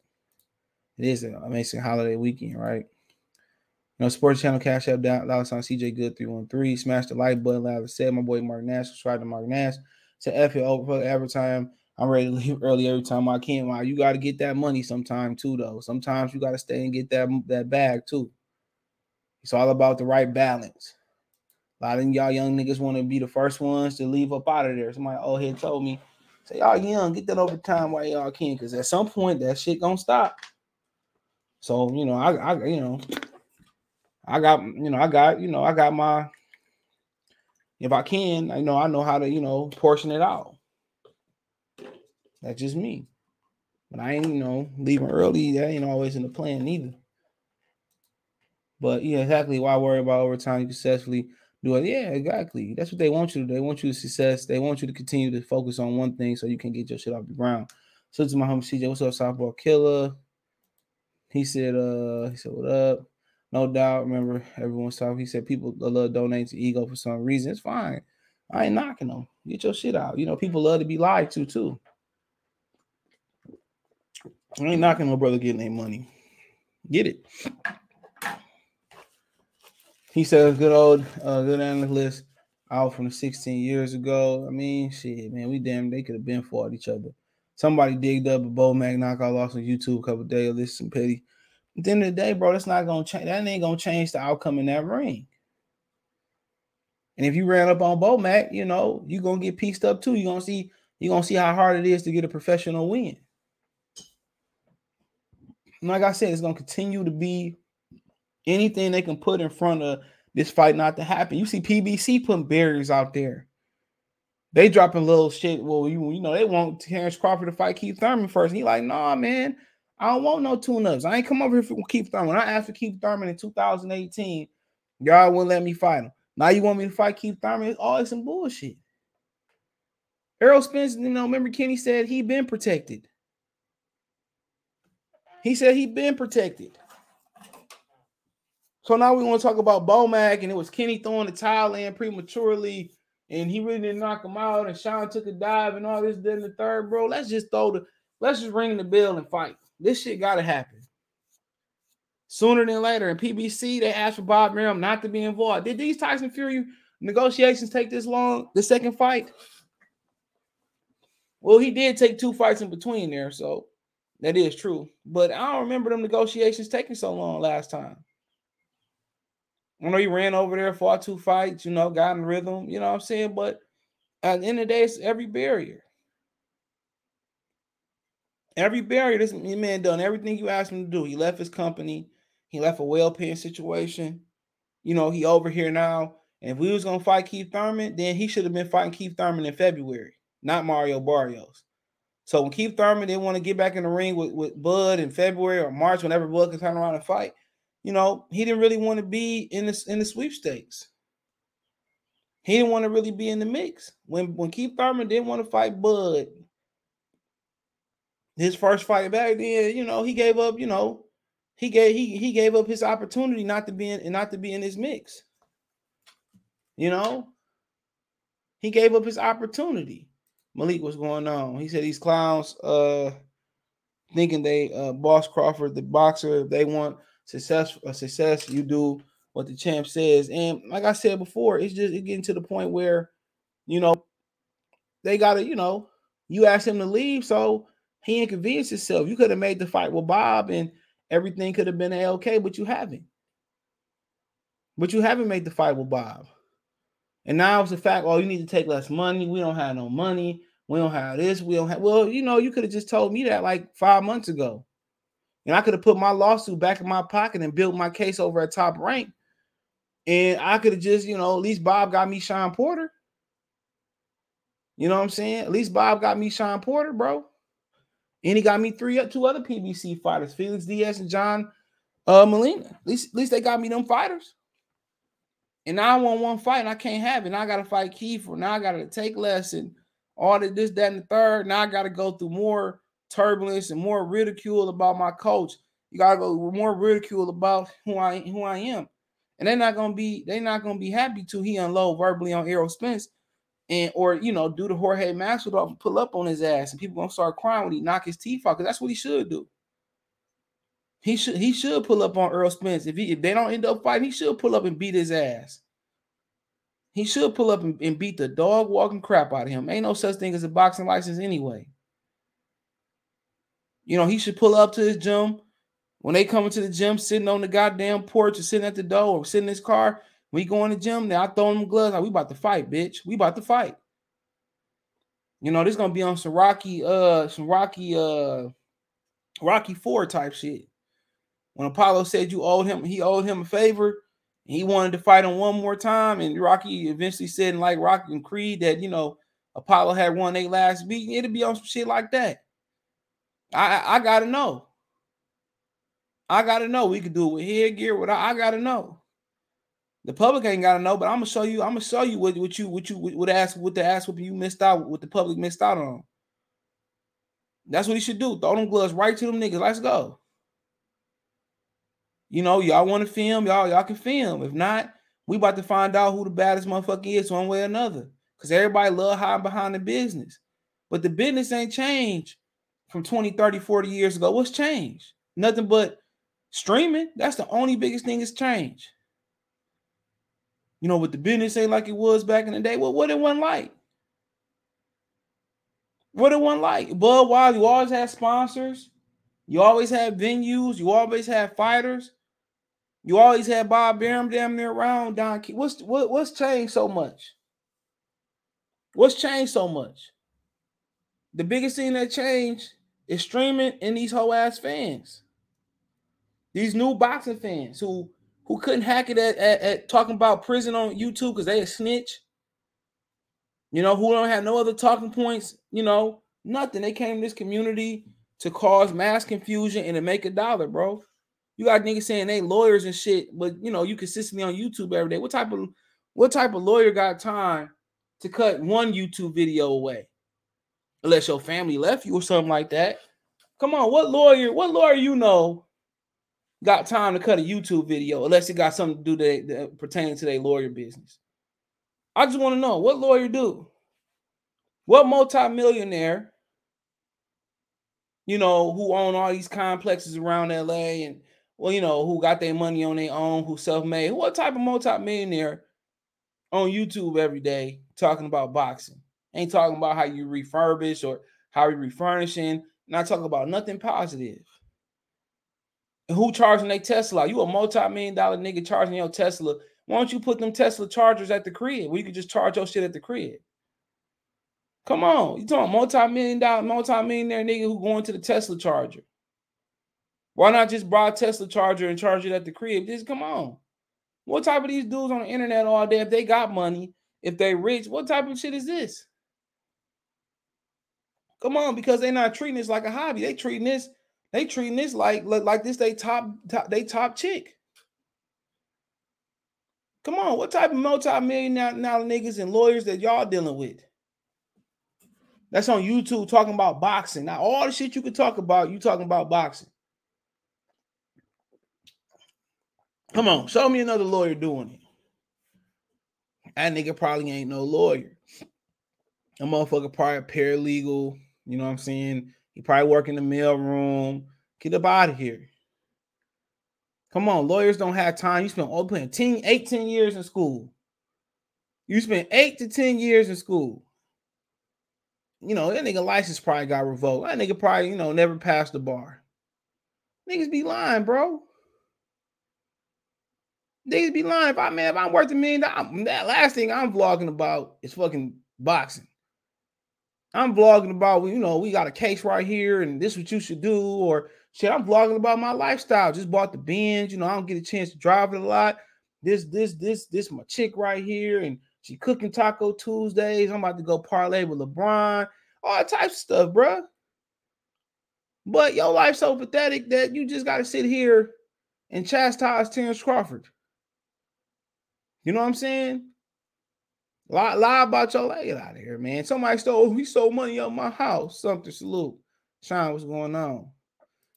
It is an amazing holiday weekend, right? Know, Sports Channel Cash App down dollar sign CJ Good 313. Smash the like button, as said. My boy Mark Nash, subscribe to Mark Nash. To F it over every time. I'm ready to leave early every time I can. Wow, you got to get that money sometime too, though. Sometimes you got to stay and get that that bag too. It's all about the right balance. A lot of y'all young niggas want to be the first ones to leave up out of there. Somebody old head told me, say y'all young, get that overtime while y'all can, because at some point that shit gonna stop. So you know, I, I you know, I got you know, I got you know, I got my. If I can, I know I know how to you know portion it out. That's just me. But I ain't you know leaving early. That ain't always in the plan neither. But yeah, exactly. Why worry about overtime? You successfully do it. Yeah, exactly. That's what they want you to do. They want you to success. They want you to continue to focus on one thing so you can get your shit off the ground. So to my homie CJ, what's up, softball killer? He said, uh, he said, what up? No doubt. Remember, everyone's talking. He said people love donate to ego for some reason. It's fine. I ain't knocking them. Get your shit out. You know, people love to be lied to too. I ain't knocking no brother getting their money. Get it. He said, "Good old, uh, good analyst out from the 16 years ago." I mean, shit, man, we damn they could have been fought each other. Somebody digged up a BoMac knockout loss on YouTube a couple days. This is some petty. At the end of the day, bro, that's not gonna change. That ain't gonna change the outcome in that ring. And if you ran up on BoMac, you know you're gonna get pieced up too. You're gonna see you're gonna see how hard it is to get a professional win. And like I said, it's gonna continue to be anything they can put in front of this fight not to happen. You see PBC putting barriers out there. They dropping little shit. Well, you, you know, they want Terence Crawford to fight Keith Thurman first. And he like, nah, man, I don't want no tune-ups. I ain't come over here for Keith Thurman. I asked for Keith Thurman in 2018, y'all wouldn't let me fight him. Now you want me to fight Keith Thurman? It's always some bullshit. Errol Spence, you know, remember Kenny said he been protected. He said he been protected. So now we want to talk about BoMac, and it was Kenny throwing the towel in prematurely, and he really didn't knock him out, and Sean took a dive and all this, then the third, bro. Let's just throw the, let's just ring the bell and fight. This shit gotta happen sooner than later. And PBC, they asked for Bob Arum not to be involved. Did these Tyson Fury negotiations take this long? The second fight? Well, he did take two fights in between there, so that is true. But I don't remember them negotiations taking so long last time. I know he ran over there, fought two fights, you know, got in rhythm, you know what I'm saying? But at the end of the day, it's every barrier. Every barrier, this man done everything you asked him to do. He left his company, he left a well-paying situation. You know, he over here now. And if we was gonna fight Keith Thurman, then he should have been fighting Keith Thurman in February, not Mario Barrios. So when Keith Thurman didn't want to get back in the ring with, with Bud in February or March, whenever Bud could turn around and fight, you know, he didn't really want to be in this in the sweepstakes. He didn't want to really be in the mix. When when Keith Thurman didn't want to fight Bud, his first fight back then, you know, he gave up, you know, he gave he he gave up his opportunity not to be in not to be in his mix. You know, he gave up his opportunity. Malik, what's going on? He said these clowns uh thinking they uh boss Crawford, the boxer, if they want success success, you do what the champ says. And like I said before, it's just getting to the point where you know they gotta, you know, you ask him to leave, so he inconvenienced himself. You could have made the fight with Bob and everything could have been okay, but you haven't. But you haven't made the fight with Bob. And now it's a fact, oh, you need to take less money. We don't have no money. We don't have this. We don't have, well, you know, you could have just told me that like five months ago. And I could have put my lawsuit back in my pocket and built my case over at top rank. And I could have just, you know, at least Bob got me Shawn Porter. You know what I'm saying? At least Bob got me Shawn Porter, bro. And he got me three two other PBC fighters, Felix Diaz and John uh Molina. At least, at least they got me them fighters. And now I want one fight and I can't have it. Now I gotta fight Kiefer. Now I gotta take less and all of this, that, and the third. Now I gotta go through more turbulence and more ridicule about my coach. You gotta go more ridicule about who I who I am. And they're not gonna be they're not gonna be happy to he unload verbally on Errol Spence and or you know do the Jorge Masvidal and pull up on his ass, and people gonna start crying when he knock his teeth out because that's what he should do. He should he should pull up on Earl Spence if he if they don't end up fighting, he should pull up and beat his ass. He should pull up and, and beat the dog walking crap out of him. Ain't no such thing as a boxing license anyway. You know, he should pull up to his gym when they come into the gym, sitting on the goddamn porch or sitting at the door or sitting in his car. He go in the gym, now I throw him gloves. Like, we about to fight, bitch. We about to fight. You know, this gonna be on some Rocky, uh, some Rocky, uh, Rocky Four type shit. When Apollo said you owed him, he owed him a favor. He wanted to fight him one more time, and Rocky eventually said, like Rocky and Creed, that you know Apollo had won their last meeting. It'd be on some shit like that. I I gotta know. I gotta know. We could do it with headgear. What I, I gotta know. The public ain't gotta know, but I'm gonna show you. I'm gonna show you what, what you what you would ask what the ass what you missed out what the public missed out on. That's what he should do. Throw them gloves right to them niggas. Let's go. You know, y'all want to film, y'all y'all can film. If not, we about to find out who the baddest motherfucker is one way or another. Because everybody love hiding behind the business. But the business ain't changed from 20, 30, 40 years ago. What's changed? Nothing but streaming. That's the only biggest thing that's changed. You know, what the business ain't like it was back in the day. Well, what it wasn't like? What it wasn't like? Budweiser, you always had sponsors. You always had venues. You always had fighters. You always had Bob Arum damn near around. Don, what's what, what's changed so much? What's changed so much? The biggest thing that changed is streaming and these whole ass fans. These new boxing fans who who couldn't hack it at, at, at talking about prison on YouTube because they a snitch. You know, who don't have no other talking points, you know, nothing. They came to this community to cause mass confusion and to make a dollar, bro. You got niggas saying they lawyers and shit, but you know, you consistently on YouTube every day. What type of what type of lawyer got time to cut one YouTube video away? Unless your family left you or something like that. Come on, what lawyer, what lawyer you know got time to cut a YouTube video unless it got something to do that, pertaining to their lawyer business. I just want to know what lawyer do? What multimillionaire, you know, who own all these complexes around LA and well, you know, who got their money on their own, who self-made, what type of multimillionaire on YouTube every day talking about boxing? Ain't talking about how you refurbish or how you refurnishing, not talking about nothing positive. Who charging a Tesla? You a multi-million dollar nigga charging your Tesla. Why don't you put them Tesla chargers at the crib where you could just charge your shit at the crib? Come on. You talking multi-million dollar, multi-millionaire nigga who going to the Tesla charger. Why not just buy a Tesla charger and charge it at the crib? Just come on. What type of these dudes on the internet all day? If they got money, if they rich, what type of shit is this? Come on, because they're not treating this like a hobby. They treating this they treating this like like this they top, top they top chick. Come on, what type of multi-million now, now niggas and lawyers that y'all dealing with? That's on YouTube talking about boxing. Now, all the shit you could talk about, you talking about boxing. Come on, show me another lawyer doing it. That nigga probably ain't no lawyer. A motherfucker probably paralegal. You know what I'm saying? He probably work in the mail room. Get up out of here. Come on, lawyers don't have time. You spent all oh, playing 10, 18 years in school. You spent eight to 10 years in school. You know, that nigga license probably got revoked. That nigga probably, you know, never passed the bar. Niggas be lying, bro. Niggas be lying. If I man, if I'm worth a million dollars, that last thing I'm vlogging about is fucking boxing. I'm vlogging about, you know, we got a case right here, and this is what you should do, or shit. I'm vlogging about my lifestyle. Just bought the Benz, you know. I don't get a chance to drive it a lot. This, this, this, this, my chick right here, and she cooking Taco Tuesdays. I'm about to go parlay with LeBron, all types of stuff, bro. But your life's so pathetic that you just got to sit here and chastise Terence Crawford. You know what I'm saying? Lie, lie about your leg out of here, man. Somebody stole, he stole money out my house. Something salute. Sean, what's going on?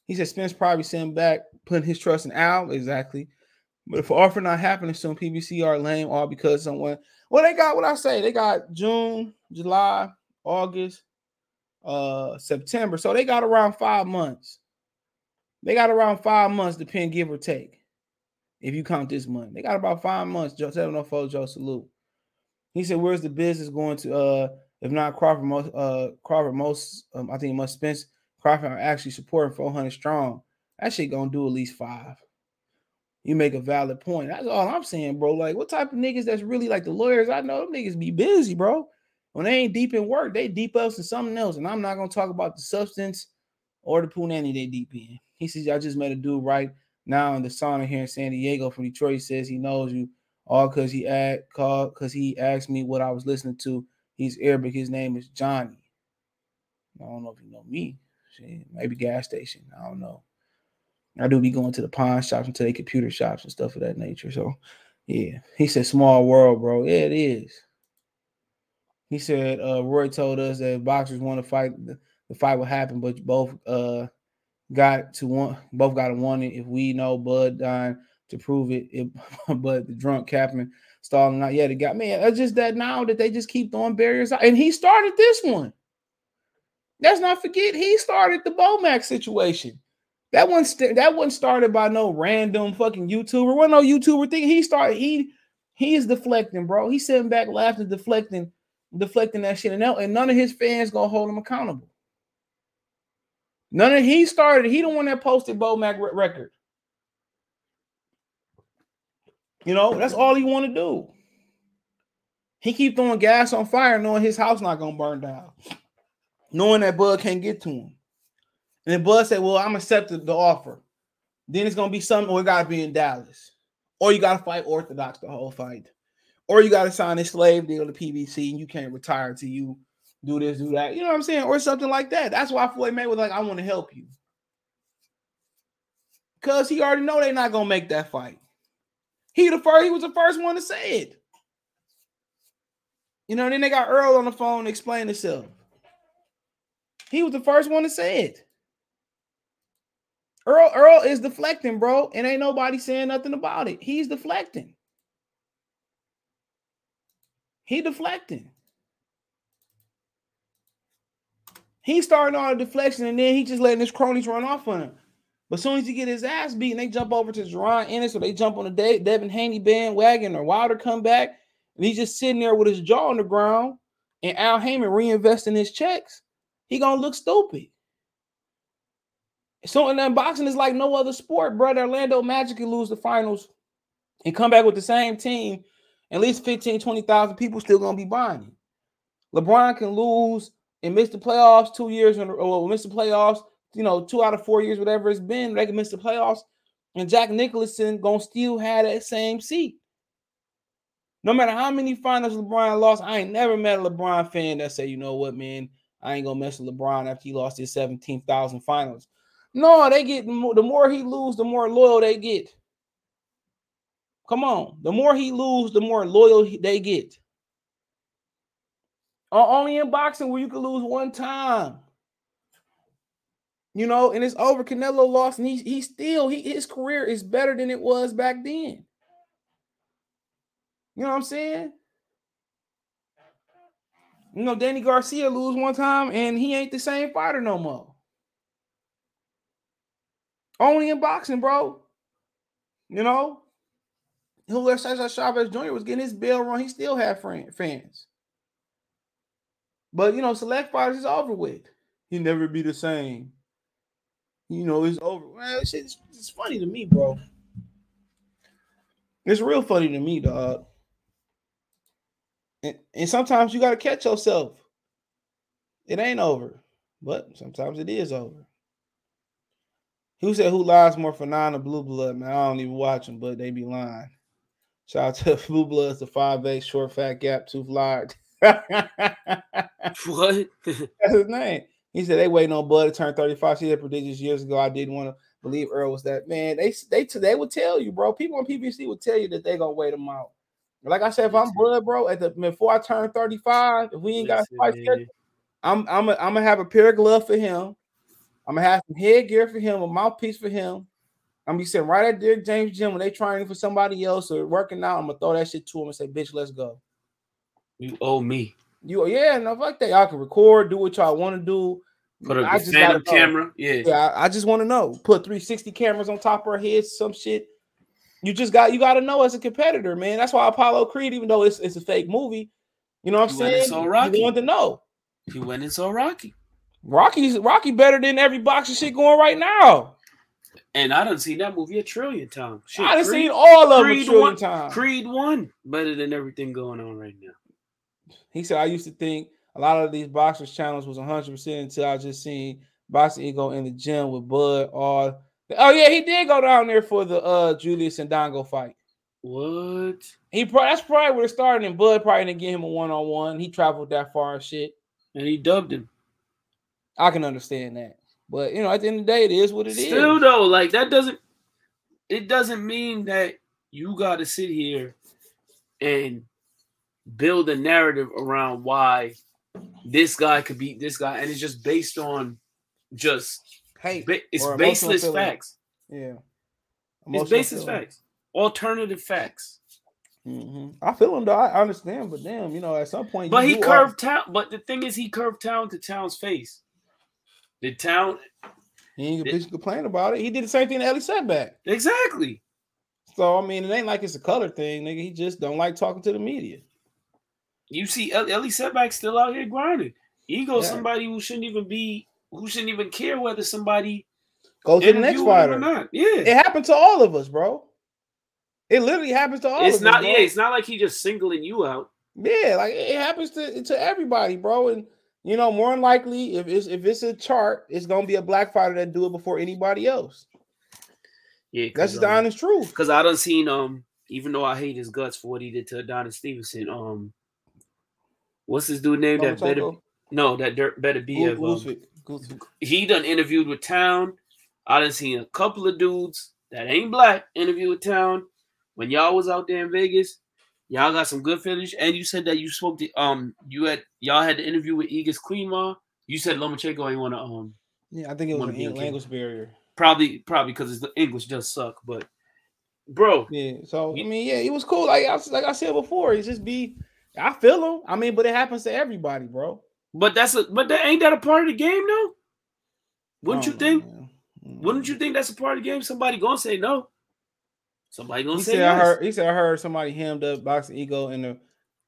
He said Spence probably sent back, putting his trust in Al. Exactly. But if an offer not happening soon, PBC are lame all because someone. Well, they got what I say. They got June, July, August, uh, September. So they got around five months. They got around five months, depend give or take. If you count this month, they got about five months. Joe 704 Joe salute. He said, "Where's the business going to? Uh, if not Crawford, most uh Crawford most um, I think must Spence Crawford are actually supporting 400 strong. That shit gonna do at least five. You make a valid point. That's all I'm saying, bro. Like, what type of niggas that's really like the lawyers? I know them niggas be busy, bro. When they ain't deep in work, they deep us in something else. And I'm not gonna talk about the substance or the punani they deep in. He says, I just met a dude right now in the sauna here in San Diego from Detroit. He says he knows you all because he asked called because he asked me what I was listening to. He's Arabic. His name is Johnny. I don't know if you know me. Maybe gas station. I don't know. I do be going to the pawn shops and to the computer shops and stuff of that nature. So, yeah, he said, "Small world, bro." Yeah, it is. He said, uh, "Roy told us that boxers want to fight. The, fight will happen, but both uh, got to want, both got to want it. If we know Bud dying to prove it, it but the drunk captain stalling out. yet. It got man. It's just that now that they just keep throwing barriers out, and he started this one. Let's not forget he started the BoMac situation. That one st- that wasn't started by no random fucking YouTuber. What no YouTuber thing. He started. He he is deflecting, bro. He's sitting back laughing, deflecting, deflecting that shit, and, that, and none of his fans gonna hold him accountable. None of he started. He the one that posted BoMac re- record. You know that's all he want to do. He keep throwing gas on fire, knowing his house not gonna burn down, knowing that Bud can't get to him. And then Bud said, Well, I'm accepting the offer. Then it's gonna be something, or gotta be in Dallas. Or you gotta fight Orthodox the whole fight. Or you gotta sign a slave deal to PBC and you can't retire until you do this, do that. You know what I'm saying? Or something like that. That's why Floyd Mayweather like, I want to help you. Because he already know they're not gonna make that fight. He the first, he was the first one to say it. You know, then they got Earl on the phone to explain himself. He was the first one to say it. Earl Earl is deflecting, bro, and ain't nobody saying nothing about it. He's deflecting. He deflecting. He starting on a deflection, and then he just letting his cronies run off on him. But as soon as he get his ass beaten, they jump over to Jaron Ennis, or they jump on the De- Devin Haney bandwagon, or Wilder come back, and he's just sitting there with his jaw on the ground, and Al Haymon reinvesting his checks. He gonna look stupid. So and then boxing is like no other sport, bro. Orlando Magic can lose the finals and come back with the same team. At least 15, 20,000 people still gonna be buying it. LeBron can lose and miss the playoffs two years in or miss the playoffs, you know, two out of four years, whatever it's been, they can miss the playoffs. And Jack Nicholson gonna still have that same seat. No matter how many finals LeBron lost, I ain't never met a LeBron fan that say, you know what, man, I ain't gonna mess with LeBron after he lost his 17,000 finals. No, they get the more he lose, the more loyal they get. Come on, the more he lose, the more loyal they get. Only in boxing where you can lose one time. You know, and it's over. Canelo lost, and he he still he his career is better than it was back then. You know what I'm saying? You know, Danny Garcia lose one time, and he ain't the same fighter no more. Only in boxing, bro. You know, Julio Cesar Chavez Jr. was getting his bell run. He still had friend, fans. But you know, select fighters is over with. He never be the same. You know, it's over. Man, it's, it's, it's funny to me, bro. It's real funny to me, dog. And, and sometimes you gotta catch yourself. It ain't over, but sometimes it is over. Who said who lies more for nine or blue blood? Man, I don't even watch them, but they be lying. Shout out to Blue Bloods, the five eight short fat gap tooth lied. What? That's his name. He said they waiting on Bud to turn 35. She had prodigious years ago. I didn't want to believe Earl was that man. They they they would tell you, bro. People on PBC would tell you that they gonna wait him out. Like I said, if I'm Bud, bro, at the before I turn 35, if we ain't got a fight schedule, I'm I'm a, I'm gonna have a pair of gloves for him. I'm gonna have some headgear for him, a mouthpiece for him. I'm I'm be sitting right at Derrick James gym when they training for somebody else or working out. I'm gonna throw that shit to him and say, "Bitch, let's go." You owe me. You yeah, no fuck that. Y'all can record, do what y'all want to do. Put I just gotta camera. Yeah. Yeah, I, I just want to know. Put 360 cameras on top of our heads, some shit. You just got you got to know as a competitor, man. That's why Apollo Creed, even though it's it's a fake movie, you know what I'm and saying? saw You want to know. He went and saw Rocky. Rocky's Rocky better than every boxing shit going right now. And I done seen that movie a trillion times. Shit, I done Creed- seen all of them a Creed trillion one- times. Creed one better than everything going on right now. He said, I used to think a lot of these boxers channels was 100% until I just seen Boxing Ego in the gym with Bud. All oh yeah, he did go down there for the uh Julius and Dongo fight. What? He probably that's probably where it started, and Bud probably didn't get him a one on one. He traveled that far and shit. And he dubbed him. I can understand that, but you know, at the end of the day, it is what it is. Still though, like that doesn't it doesn't mean that you gotta sit here and build a narrative around why this guy could beat this guy, and it's just based on just Hey, ba- it's baseless feeling. facts. Yeah, It's baseless facts. Alternative facts. hmm I feel him though. I understand, but damn, you know, at some point, But he curved town. But the thing is, he curved town to town's face. The town He ain't gonna bitch complain about it. He did the same thing to Ellie Seckbach. exactly. So I mean, it ain't like it's a color thing, nigga. He just don't like talking to the media. You see, El- Ellie Seckbach still out here grinding. Ego, Yeah. somebody who shouldn't even be, who shouldn't even care whether somebody Go to the next him or not. Yeah, It happened to all of us, bro. It literally happens to all it's of not. us. Yeah, it's not like he just singling you out. Yeah, like it happens to to everybody, bro. And you know, more than likely, if it's if it's a chart, it's gonna be a black fighter that do it before anybody else. Yeah, That's the honest truth. Because I done seen um, even though I hate his guts for what he did to Adonis Stevenson. Um, what's his dude name? That better no, that dirt better be. Of, um, he done interviewed with Town. I done seen a couple of dudes that ain't black interview with Town. When y'all was out there in Vegas, y'all got some good finish. And you said that you spoke to um you had y'all had the interview with Egis Klimas. You said Lomachenko ain't want to um Yeah, I think it was Wanna an be language barrier. probably probably because the English does suck, but bro, Yeah, so I mean, yeah, it was cool. Like I like I said before, it's just be. I feel him. I mean, but it happens to everybody, bro. but that's a but that ain't that a part of the game though? Wouldn't you know, think? man. Mm. Wouldn't you think that's a part of the game? Somebody gonna say no. Somebody gonna He say said yes. I heard. He said I heard somebody hemmed up boxing ego in the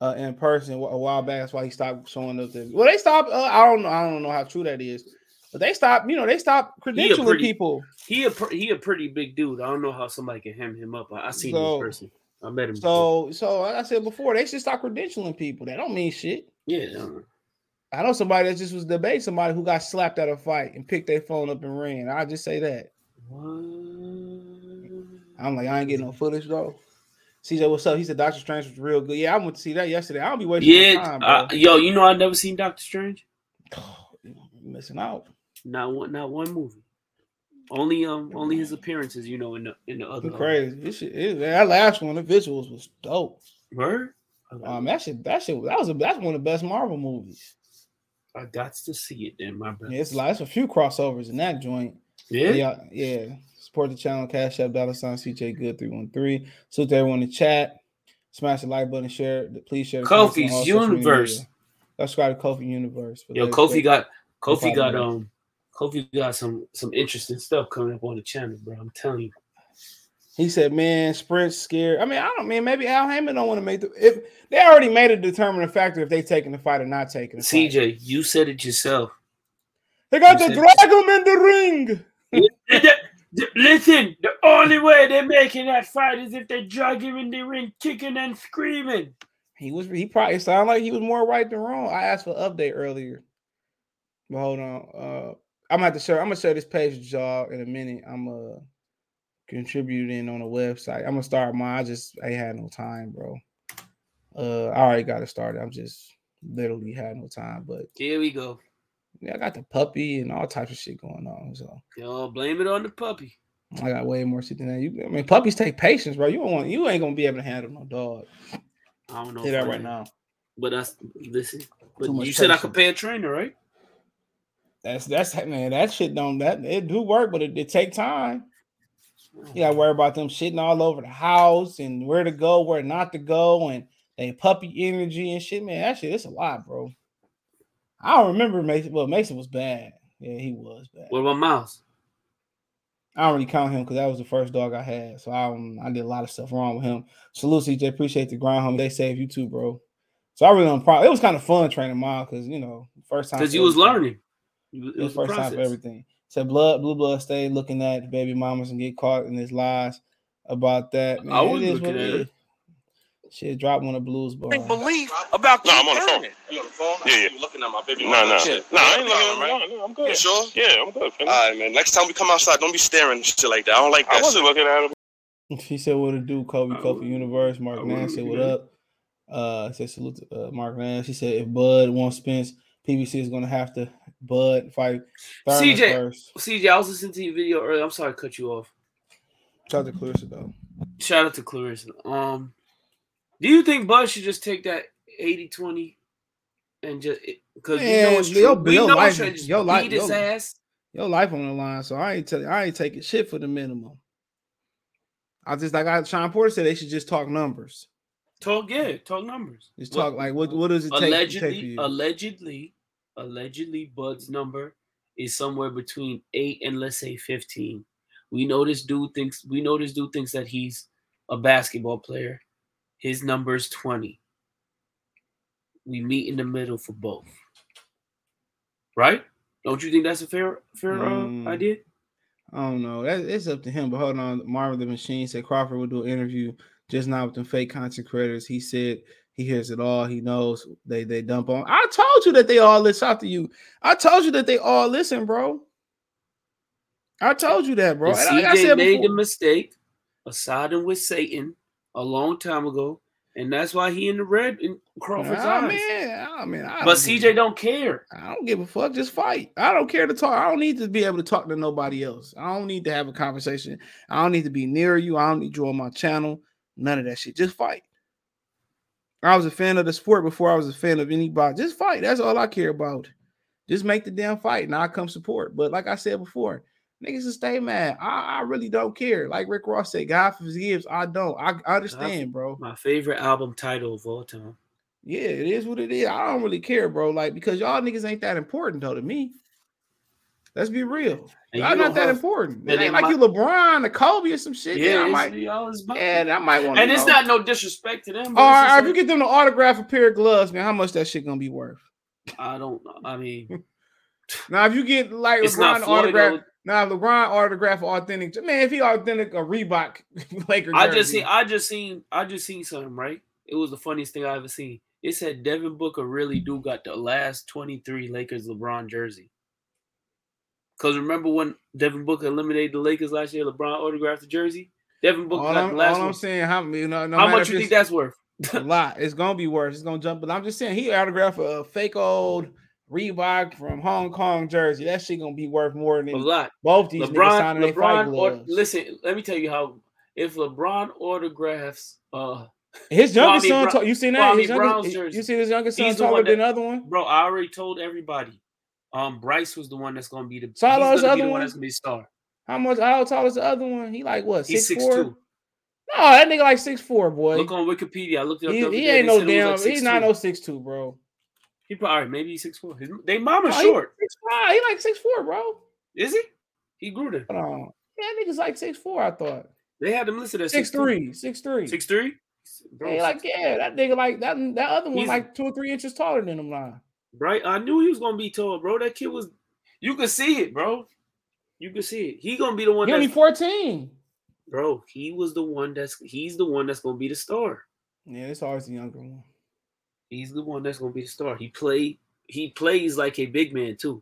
uh, in person a while back. That's why he stopped showing up. There. Well, they stopped. Uh, I don't know. I don't know how true that is, but they stopped. You know, they stopped He pretty- people. He a he a pretty big dude. I don't know how somebody can hem him up. I, I seen him So- in person. I met him. before. So, so like I said before, they should stop credentialing people. That don't mean shit. yeah, I know. Somebody that just was debating somebody who got slapped at a fight and picked their phone up and ran. I just say that. What? I'm like, I ain't getting no footage though. CJ, what's up? He said Doctor Strange was real good. Yeah, I went to see that yesterday. I don't be waiting. Yeah, time, bro. uh, yo, you know I never seen Doctor Strange. You missing out. Not one, not one movie. Only um, only his appearances. You know, in the in the other. You crazy. It, that last one, the visuals was dope. Word. Um, that shit, that shit, that was a, that's one of the best Marvel movies. I got to see it then, my brother. Yeah, it's like it's a few crossovers in that joint. Yeah. yeah, yeah. Support the channel, Cash App, dollar sign CJ Good three one three. So to everyone in the chat, smash the like button, share. Please share. the content on all Kofi's Universe. Subscribe to Kofi Universe. Yo, Kofi got Kofi got me. Um Kofi got some some interesting stuff coming up on the channel, bro. I'm telling you. He said, "Man, Sprint's scared." I mean, I don't mean maybe Al Haymon don't want to make the. If they already made a determining factor if they taking the fight or not taking the fight. CJ, you said it yourself. They got You drag him in the ring. Listen, the only way they're making that fight is if they drag him in the ring, kicking and screaming. He was. He probably sounded like he was more right than wrong. I asked for an update earlier, but hold on. Uh, I'm gonna have to share. I'm gonna share this page with y'all in a minute. I'm uh contributing on a website. I'm gonna start mine. I just ain't had no time, bro. Uh, I already got it started. I'm just literally had no time, but Here we go. yeah, I got the puppy and all types of shit going on. So Yo, blame it on the puppy. I got way more shit than that. You, I mean, puppies take patience, bro. You don't want. You ain't gonna be able to handle no dog. I don't know. Say that right now. But that's listen. But you said I could pay a trainer, right? That's that's man. That shit don't that it do work, but it, it take time. You gotta worry about them shitting all over the house and where to go, where not to go, and they puppy energy and shit. Man, that shit, it's a lot, bro. I don't remember Mason. Well, Mason was bad. Yeah, he was bad. What about Miles? I don't really count him because that was the first dog I had. So I I did a lot of stuff wrong with him. Salute CJ, appreciate the grind, homie. They saved you too, bro. So I really don't. It was kind of fun training Miles because you know first time Because you was learning. You- It It was was a first time for everything. Said blood, blue blood, stay looking at baby mamas and get caught in his lies about that. Man, I it was is what looking it at is. Shit, drop one of blues, bro. believe about No, I'm on the phone. You on the phone? Yeah, yeah. You looking at my baby No, mama no. shit. No, I ain't looking right? at no, no, I'm good. You sure? Yeah, I'm good. All right, man. Next time we come outside, don't be staring and shit like that. I don't like I that wasn't shit. looking at him. He said, "What to do, Kofi? I Kofi Universe." Mark would Nash said, "What up?" Uh, said salute to uh, Mark Nash. He said, "If Bud wants Spence, PBC is going to have to Bud fight Thurman CJ. first." CJ, I was listening to your video earlier. I'm sorry to cut you off. Shout out to Clarissa though. Shout out to Clarissa. Um, do you think Bud should just take that 80-20 and just because you know Man, it's true. your- we your know life- it's. Just your life- beat his your- ass. Your life on the line, so I ain't tell I ain't taking shit for the minimum. I just like I Shawn Porter said they should just talk numbers. Talk, yeah, talk numbers. Just What- talk like what what does it take, take allegedly, allegedly, allegedly, Bud's number is somewhere between eight and let's say fifteen. We know this dude thinks we know this dude thinks that he's a basketball player. His number is twenty. We meet in the middle for both. Right? Don't you think that's a fair fair Mm. uh, idea? I don't know. That it's up to him. But hold on, Marvin the Machine said Crawford will do an interview just not with the fake content creators. He said he hears it all. He knows they they dump on. I told you that they all listen out to you. I told you that they all listen, bro. I told you that, bro. And And like I CJ said made the before, mistake of siding with Satan a long time ago, and that's why he in the red in Crawford's Ah, eyes. man, ah, man, I But don't give- CJ don't care. I don't give a fuck. Just fight. I don't care to talk. I don't need to be able to talk to nobody else. I don't need to have a conversation. I don't need to be near you. I don't need you on my channel. None of that shit. Just fight. I was a fan of the sport before I was a fan of anybody. Just fight. That's all I care about. Just make the damn fight and I'll come support. But like I said before, niggas will stay mad. I, I really don't care. Like Rick Ross said, God forgives. I don't. I, I understand, bro. My favorite album title of all time. Yeah, it is what it is. I don't really care, bro. Like because y'all niggas ain't that important though to me. Let's be real. And Y'all not that have- important. It ain't like might- you LeBron or Kobe or some shit. Yeah, I might. about- I might want. and it's not no disrespect to them. but Or, or if you get them to autograph a pair of gloves, man, how much that shit gonna be worth? I don't know. I mean, Now, if you get like LeBron autograph, now LeBron autograph authentic, man, if he authentic a Reebok Laker, I just seen, I just seen, I just seen something. Right? It was the funniest thing I ever seen. It said Devin Booker really do got the last twenty three Lakers LeBron jersey. Cause remember when Devin Booker eliminated the Lakers last year? LeBron autographed the jersey. Devin Booker all got I'm, the last all I'm saying, how you know, no How much you think that's worth? a lot. It's gonna be worse. It's gonna jump. But I'm just saying, he autographed a fake old Reebok from Hong Kong jersey. That shit gonna be worth more than A lot. both these niggas LeBron, signing their fight LeBron, or, gloves. listen, let me tell you how. If LeBron autographs, uh, His youngest Kwame son, you seen that? Kwame His youngest, you see his youngest son taller than the other one? bro, I already told everybody. Um, Bryce was the one that's gonna be the. So how he's tall is the be other the one? that's gonna be the star. How much? How tall is the other one? He like what? He's Six six four? two. No, that nigga like six four, boy. Look on Wikipedia. I looked it up. he, he ain't They no said it was damn. like he's not no six two, bro. He probably all right, maybe he's six four. His they No, he short. Six five. He like six four, bro. Is he? He grew there. Hold on. Yeah, that nigga's like six four. I thought They had him listed as six six three, six three. Six three. Bro, Hey, like yeah, that nigga like that. That other one like two or three inches taller than him. Now. Right? I knew he was gonna be tall, bro. That kid was. You could see it, bro. You could see it. He gonna be the one. He only fourteen. bro, he was the one that's. He's the one that's gonna be the star. Yeah, it's always the younger one. He's the one that's gonna be the star. He play. He plays like a big man too.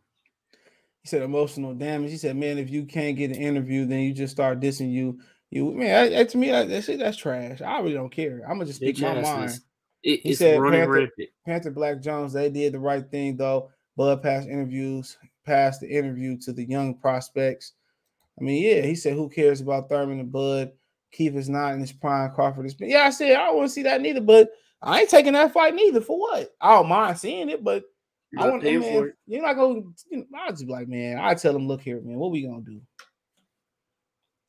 He said emotional damage. He said, man, if you can't get an interview, then you just start dissing you. You man, that, that- to me, that, that shit, that's trash. I really don't care. I'm gonna just speak my mind. It, He it's said running Panther, rampant. Panther Black Jones, they did the right thing though. Bud passed interviews, passed the interview to the young prospects. I mean, yeah, he said, who cares about Thurman and Bud? Keith is not in his prime. Crawford is. Yeah, I said I don't want to see that neither, but I ain't taking that fight neither. For what? I don't mind seeing it, but I Not want paying man. for it. You're not gonna. You know, I'll just be like, man. I tell him, look here, man. What we gonna do?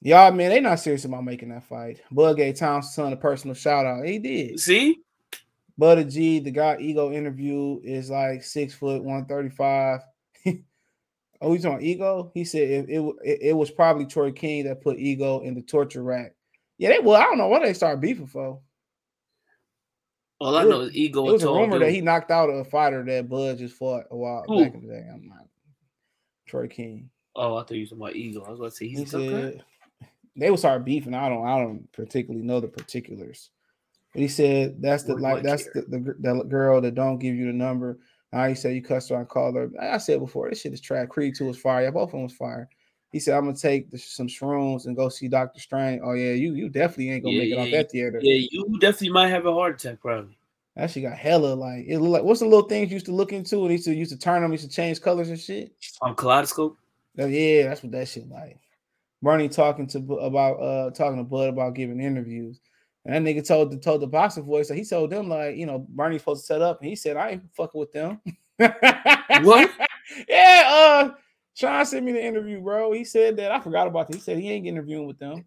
Y'all, man, they not serious about making that fight. Bud gave Thompson son a personal shout out. He did. See, Buddy G, the guy ego interview is like six foot one thirty five. oh, he's on ego. He said it, it, it was probably Troy King that put ego in the torture rack. Yeah, they well, I don't know why they started beefing for. all I know is ego. It was a rumor that he knocked out a fighter that Bud just fought a while Who? back in the day. I'm not Troy King. Oh, I thought you was talking about ego. I was going to say he's He said they would start beefing. I don't I don't particularly know the particulars. But he said that's the like that's the, the that girl that don't give you the number. He said you cussed her and called her. I said before, this shit is trash. Creed 2 was fire. Yeah, both of them was fire. He said, I'm gonna take the, some shrooms and go see Doctor Strange. Oh yeah, you you definitely ain't gonna Yeah, make it out yeah, that theater. Yeah, you definitely might have a heart attack, probably. That shit got hella like it look like what's the little things you used to look into and used to used to turn them, used to change colors and shit. On kaleidoscope. Oh, yeah, that's what that shit like. Bernie talking to about uh talking to Bud about giving interviews. And that nigga told the told the boxing voice that he told them like, you know, Bernie's supposed to set up, and he said, I ain't fucking with them. What? yeah, uh Sean sent me the interview, bro. He said that I forgot about it. He said he ain't interviewing with them.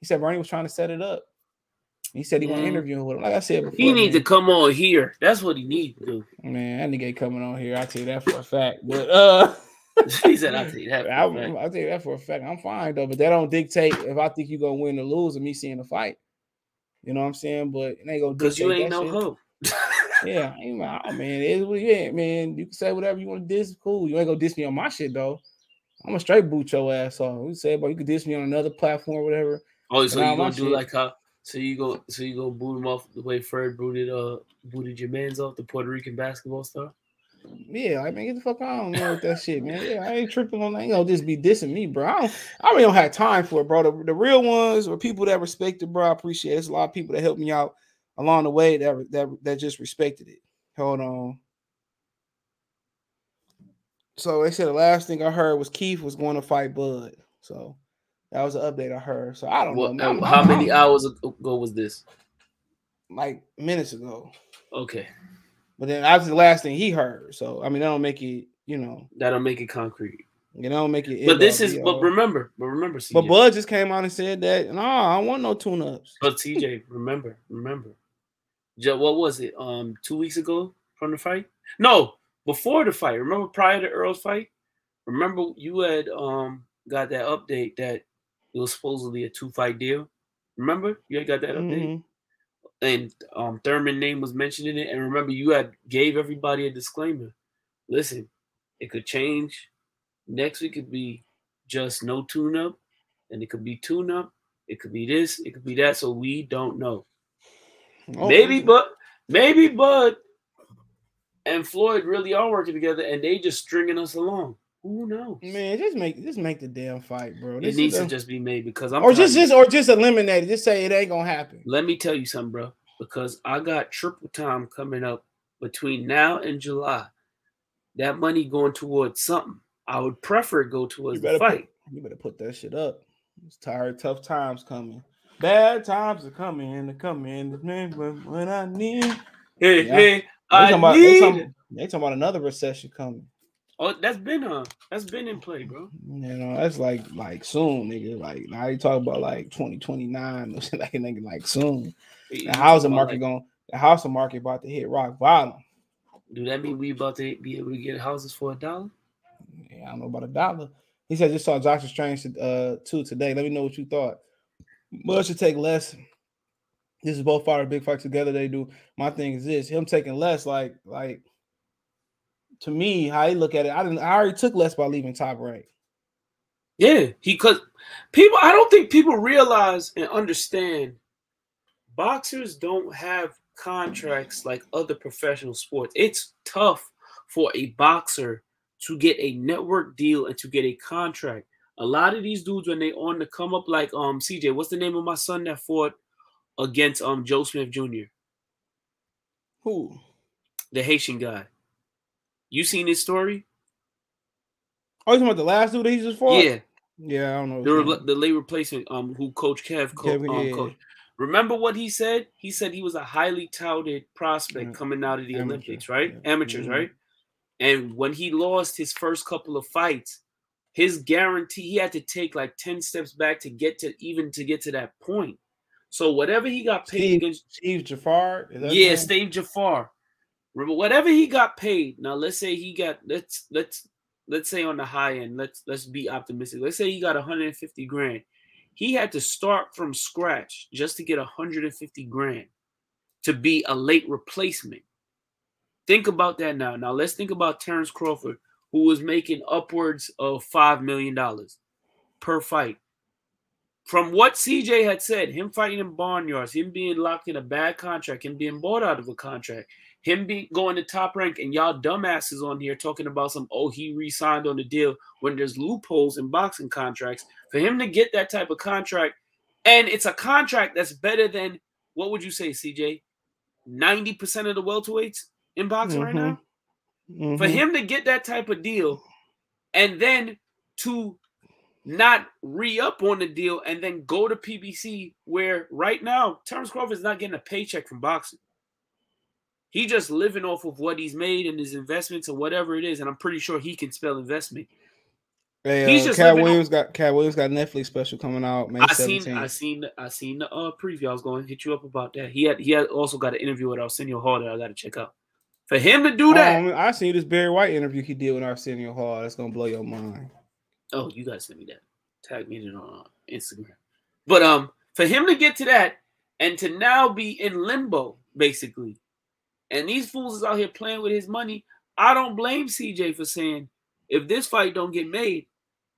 He said Bernie was trying to set it up. He said he want to Man. interview with him. Like I said before, He needs to come on here. That's what he needs to do. Man, that nigga ain't coming on here. I tell you that for a fact. But uh he said, "I'll tell you that." for a I'll, fact." I'll tell you that for a fact. I'm fine though, but that don't dictate if I think you're gonna win or lose of me seeing the fight. You know what I'm saying? But it ain't gonna Because you ain't no shit. hoe. Yeah, I ain't, oh, man, it is what it is, man. You can say whatever you want to diss. Cool. You ain't gonna diss me on my shit though. I'm a straight boot your ass off. You say, but you could diss me on another platform or whatever. Oh, so you gonna do shit- like how? So you go, so you go boot him off the way Fred booted, uh, booted your man's off the Puerto Rican basketball star. Yeah, I mean, get the fuck on with that shit, man. Yeah, I ain't tripping on that. You know, just be dissing me, bro. I, don't, I really don't have time for it, bro. The, the real ones or people that respect it, bro. I appreciate it. There's a lot of people that helped me out along the way that that that just respected it. Hold on. So they said the last thing I heard was Keith was going to fight Bud. So that was an update I heard. So I don't What, know. man. how many hours ago was this? Like minutes ago. Okay, But then that was the last thing he heard. So I mean, that don't make it, you know, that'll make it concrete. you know, make it. But this is, but remember, but remember, CJ. But Bud just came out and said that, no, I don't want no tune ups. But TJ, remember, remember, what was it? Um, two weeks ago from the fight? No, before the fight. Remember prior to Earl's fight? Remember you had um got that update that it was supposedly a two fight deal. Remember you had got that update, Mhm. And um Thurman name was mentioned in it. And remember you had gave everybody a disclaimer. Listen, it could change. Next week could be just no tune up, and it could be tune up. It could be this. It could be that. So we don't know. Oh, Maybe, but maybe Bud and Floyd really are working together, and they just stringing us along. Who knows? man, just make just make the damn fight, bro. It needs is to just be made because I'm or just just or just eliminate it. Just say it ain't gonna happen. Let me tell you something, bro. Because I got triple time coming up between now and July. That money going towards something. I would prefer it go You towards the fight. Put, you better put that shit up. It's tired, tough times coming. Bad times are coming, they're coming. When, when I need. Hey, Yeah. hey, They I talking, about, they, need. talking, they talking about another recession coming. Oh, that's been uh, that's been in play, bro. You know, that's like like soon, nigga. Like now you talk about like 2029 or shit like nigga, like soon. The housing market like- going the housing market about to hit rock bottom. Do that mean we about to be able to get houses for a dollar? Yeah, I don't know about a dollar. He said just saw Doctor Strange uh two today. Let me know what you thought. Mud should take less. This is both fighter big fight together. They do. My thing is this: him taking less, like like to me, how he look at it. I didn't. I already took less by leaving top rank. Yeah, he cause people I don't think people realize and understand boxers don't have contracts like other professional sports. It's tough for a boxer to get a network deal and to get a contract. A lot of these dudes when they on the come up like um CJ, what's the name of my son that fought against um Joe Smith Jr., Who? the Haitian guy. You seen his story? Oh, you talking about the last dude that he just fought? Yeah. Yeah, I don't know. the, re- the late replacement um who coach Kev co- Kevin, um, yeah. coach. Remember what he said? He said he was a highly touted prospect Yeah. coming out of the Amateur, Olympics, right? yeah. Amateurs, Mhm. right? And when he lost his first couple of fights, his guarantee he had to take like 10 steps back to get to even to get to that point. So whatever he got paid Steve, against Steve Geffrard. yeah. Steve Geffrard. Whatever he got paid. Now let's say he got let's let's let's say on the high end. Let's let's be optimistic. Let's say he got 150 grand. He had to start from scratch just to get 150 grand to be a late replacement. Think about that now. Now let's think about Terence Crawford, who was making upwards of five million dollars per fight. From what CJ had said, him fighting in barnyards, him being locked in a bad contract, him being bought out of a contract, him being going to top rank, and y'all dumbasses on here talking about some oh he re-signed on the deal when there's loopholes in boxing contracts. For him to get that type of contract, and it's a contract that's better than what would you say, CJ? 90% of the welterweights in boxing right now? For Mhm. him to get that type of deal and then to not re-up on the deal and then go to PBC where right now Terence Crawford is not getting a paycheck from boxing. He just living off of what he's made and his investments or whatever it is, and I'm pretty sure he can spell investment. Hey, He's uh, just Katt Williams got Katt Williams got Netflix special coming out May I seen, I seen, I seen the uh, preview. I was going to hit you up about that. He had, he had also got an interview with Arsenio Hall that I got to check out. For him to do that, Um, I seen this Barry White interview he did with Arsenio Hall. That's gonna blow your mind. Oh, you guys send me that. Tag me in on uh, Instagram. But um, for him to get to that and to now be in limbo, basically, and these fools is out here playing with his money, I don't blame CJ for saying if this fight don't get made,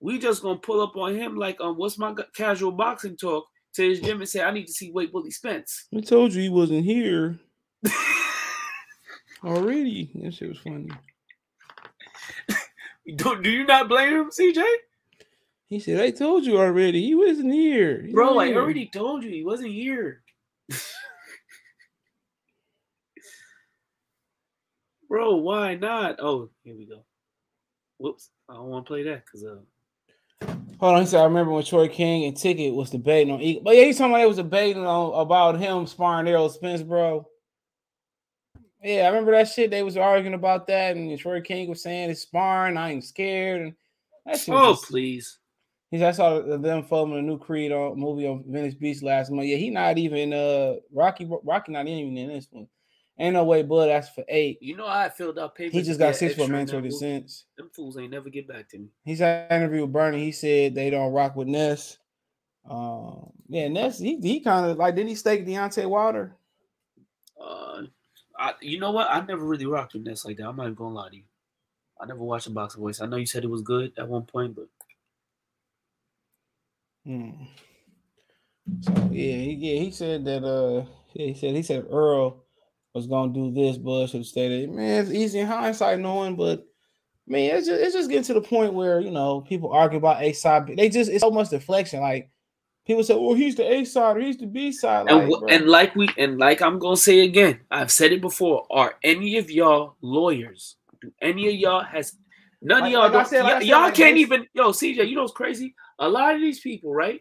we just gonna pull up on him like um, what's my casual boxing talk to his gym and say I need to see Wade Willie Spence. I told you he wasn't here already. That shit was funny. Do, do you not blame him, CJ? He said, "I told you already. He wasn't here, He's Bro, not I here." already told you he wasn't here. Bro, why not? Oh, here we go. Whoops, I don't want to play that because uh, Hold on, he said, I remember when Troy King and Ticket was debating on Eagle. But yeah, he's talking about it was debating on about him sparring Errol Spence, bro. Yeah, I remember that shit. They was arguing about that, and Troy King was saying it's sparring, I ain't scared. And that shit oh just- please, He's I saw them filming a new Creed on, movie on Venice Beach last month. Yeah, he not even uh Rocky Rocky not even in this one. Ain't no way Bud asked for eight. you know I filled out papers. He just got six for mandatory dissents. Them fools ain't never get back to me. He's had an interview with Bernie. He said they don't rock with Ness. Um, yeah, Ness, he, he kind of like didn't he stake Deontay Wilder? Uh, I, you know what? I never really rocked with Ness like that. I'm not even gonna lie to you. I never watched a boxing voice. I know you said it was good at one point, but Hmm. So yeah, he, yeah, he said that uh yeah, he said he said Earl was gonna do this, but should have stayed. Man, it's easy in hindsight knowing, but man, it's just it's just getting to the point where you know people argue about A side. They just it's so much deflection. Like people say, well, he's the A side or he's the B side. and, Like, and like we and like I'm gonna say again, I've said it before. Are any of y'all lawyers? Do any of y'all has none Like- of y'all? like said- y- said, y'all can't this- even. Yo, CJ, you know what's crazy? A lot of these people, right?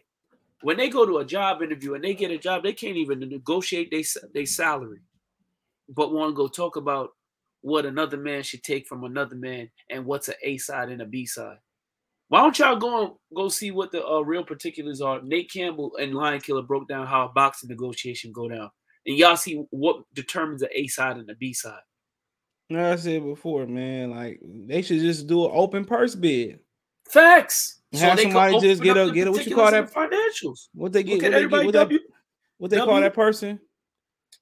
When they go to a job interview and they get a job, they can't even negotiate their their salary, but want to go talk about what another man should take from another man and what's an A side and a B side. Why don't y'all go go see what the uh, real particulars are? Nate Campbell and Lion Killer broke down how a boxing negotiation go down, and y'all see what determines the A side and the B side. No, I said before, man. Like they should just do an open purse bid. Facts. Have they somebody just get up a get a what you call that particulars of the financials. What they get? What at they get? everybody What, what they call W- that person?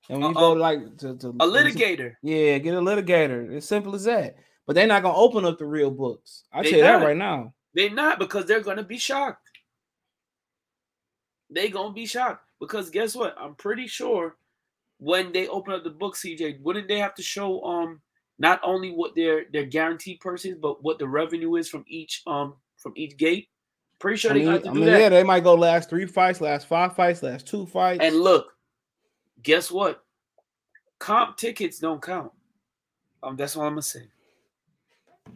And when you Uh, go like to, to A litigator. Yeah, get a litigator. It's simple as that. But they're not gonna open up the real books. They tell you that right now. They're not because they're gonna be shocked. They gonna be shocked because guess what? I'm pretty sure when they open up the book, CJ, wouldn't they have to show um not only what their their guaranteed purse is, but what the revenue is from each um from each gate? Pretty sure I they mean, got to I do mean, that. yeah, they might go last three fights, last five fights, last two fights. And look, guess what? Comp tickets don't count. Um, that's what I'm gonna say.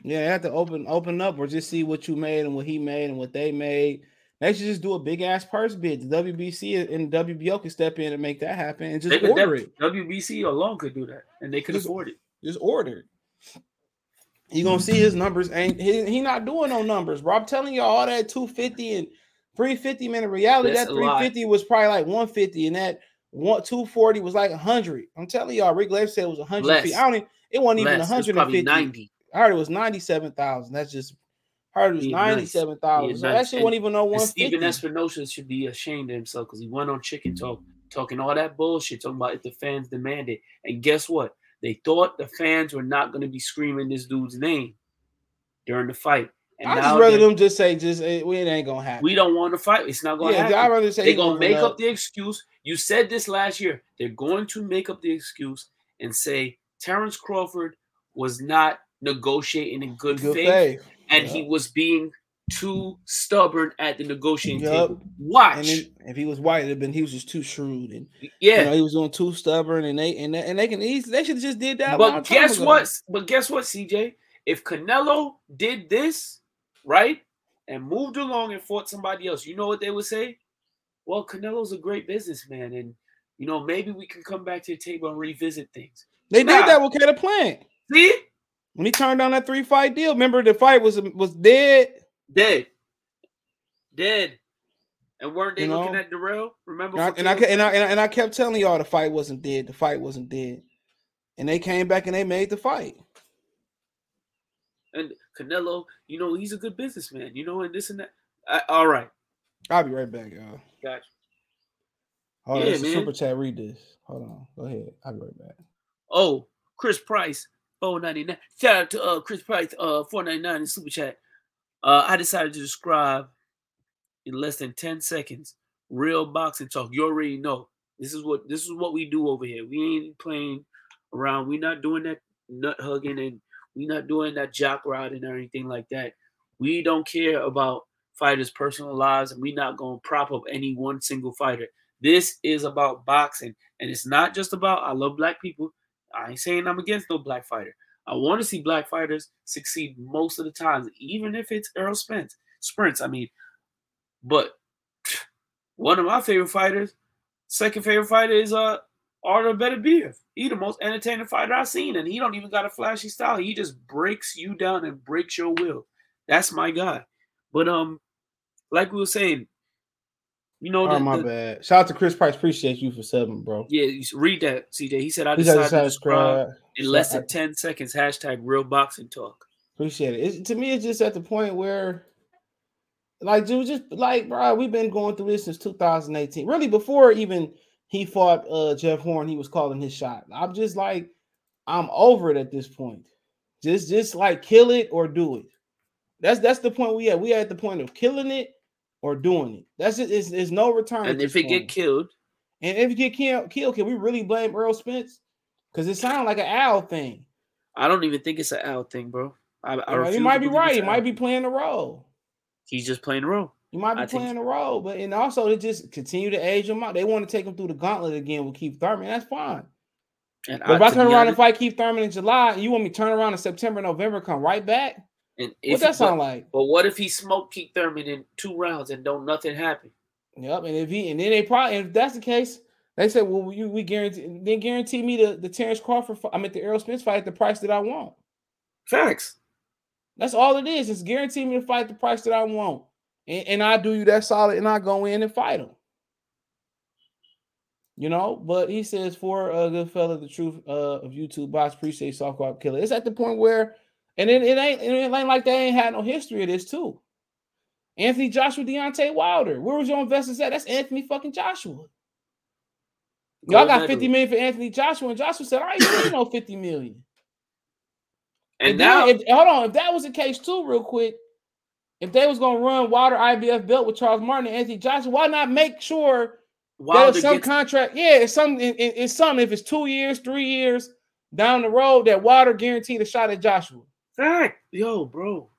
Yeah, they have to open open up or just see what you made and what he made and what they made. They should just do a big ass purse bid. The WBC and WBO can step in and make that happen and just could order it. WBC alone could do that, and they could Just- afford it. Just order it. You gonna see his numbers ain't he, he not doing no numbers, bro. I'm telling you all that 250 and 350 man. In reality, That's that 350 was probably like 150, and that one 240 was like 100. I'm telling y'all, Rick Lev said it was 100 Less. feet. I don't even, it wasn't even Less. It's probably 150. 90. I heard it was 97,000. That's just I heard it was Yeah, nice. 97,000. Yeah, so nice. that shit wasn't even no 150. Stephen Espinoza should be ashamed of himself because he went on Chicken Talk talking all that bullshit, talking about if the fans demanded. And guess what? They thought the fans were not going to be screaming this dude's name during the fight. And I just rather them just say just eh, we it ain't gonna happen. we don't want to fight. It's not to Yeah, happen. I'd rather say They're gonna make up up. the excuse. You said this last year. They're going to make up the excuse and say Terence Crawford was not negotiating in good, Good faith, faith. and Yeah. he was being too stubborn at the negotiating Yup. table. Watch. And then if he was white, it'd have been he was just too shrewd and Yeah. you know, he was doing too stubborn and they and they, and they can easily they should have just did that. But guess what? But guess what, CJ? If Canelo did this, right, and moved along and fought somebody else, you know what they would say? Well, Canelo's a great businessman, and you know maybe we can come back to the table and revisit things. They Nah. did that with Caleb Plant. See, when he turned down that three fight deal, remember the fight was was dead. Dead, dead, and weren't they You looking know? at Darrell? Remember? And I, for and I Caleb ke- and I and I- and I kept telling y'all the fight wasn't dead. The fight wasn't dead, and they came back and they made the fight. and Canelo, you know, he's a good businessman, you know, and this and that. I, all right, I'll be right back, y'all. gotcha. Hold on, Yeah, a man. super chat. Read this. Hold on. Go ahead. I'll be right back. Oh, Chris Price, four ninety nine. Shout out to uh Chris Price, uh four ninety nine in super chat. Uh, I decided to describe in less than ten seconds real boxing talk. You already know this is what this is what we do over here. We ain't playing around. We're not doing that nut hugging and we not doing that jock riding or anything like that. We don't care about fighters' personal lives, and we not gonna prop up any one single fighter. This is about boxing, and it's not just about I love black people. I ain't saying I'm against no black fighter. I want to see black fighters succeed most of the times, even if it's Earl Spence, Sprints. I mean, but one of my favorite fighters, second favorite fighter is uh Artur Beterbiev. He the most entertaining fighter I've seen, and he don't even got a flashy style. He just breaks you down and breaks your will. That's my guy. But um, like we were saying, you know, Oh my the- bad. Shout out to Chris Price. Appreciate you for subbing, bro. yeah, you read that, CJ. He said I decided to subscribe. in less than 10 seconds, hashtag real boxing talk. Appreciate it. It's, to me, it's just at the point where, like, dude, just like, bro, we've been going through this since 2018. Really, before even he fought uh Jeff Horn, he was calling his shot. I'm just like, I'm over it at this point. Just, just like, kill it or do it. That's that's the point we at. We at the point of killing it or doing it. That's it. It's, it's no return. And if this it get killed, and if you get killed, killed, can we really blame Earl Spence? Because it sounds like an owl thing. I don't even think it's an out thing, bro. I, I You, know, refuse might be right. He might be playing the role. He's just playing the role. You might be I playing the role, but and also they just continue to age him out. They want to take him through the gauntlet again with Keith Thurman. That's fine. And But if I turn around honest- and fight Keith Thurman in July, and you want me to turn around in September, November, come right back? And What that sound but, like? But what if he smoked Keith Thurman in two rounds and don't nothing happen? Yep. And if he and then they probably if that's the case, they said, well, you we guarantee then guarantee me the the Terence Crawford. I mean the Earl Spence fight at the price that I want. Facts. That's all it is. It's guarantee me to fight the price that I want, and, and I do you that solid, and I go in and fight him. You know, but he says for a good fella, the truth uh, of YouTube box appreciate soft carb killer. It's at the point where, and it, it ain't it ain't like they ain't had no history of this too. Anthony Joshua, Deontay Wilder. Where was your investors at? That's Anthony fucking Joshua. Y'all got 50 million for Anthony Joshua, and Joshua said, I ain't need no 50 million. And then- now, if, hold on, if that was the case too, real quick, if they was gonna run Wilder IBF belt with Charles Martin and Anthony Joshua, why not make sure Wilder there's some gets- contract? Yeah, it's some, it- it- it's some. If it's two years, three years down the road, that Wilder guaranteed a shot at Joshua. fact, yo, bro.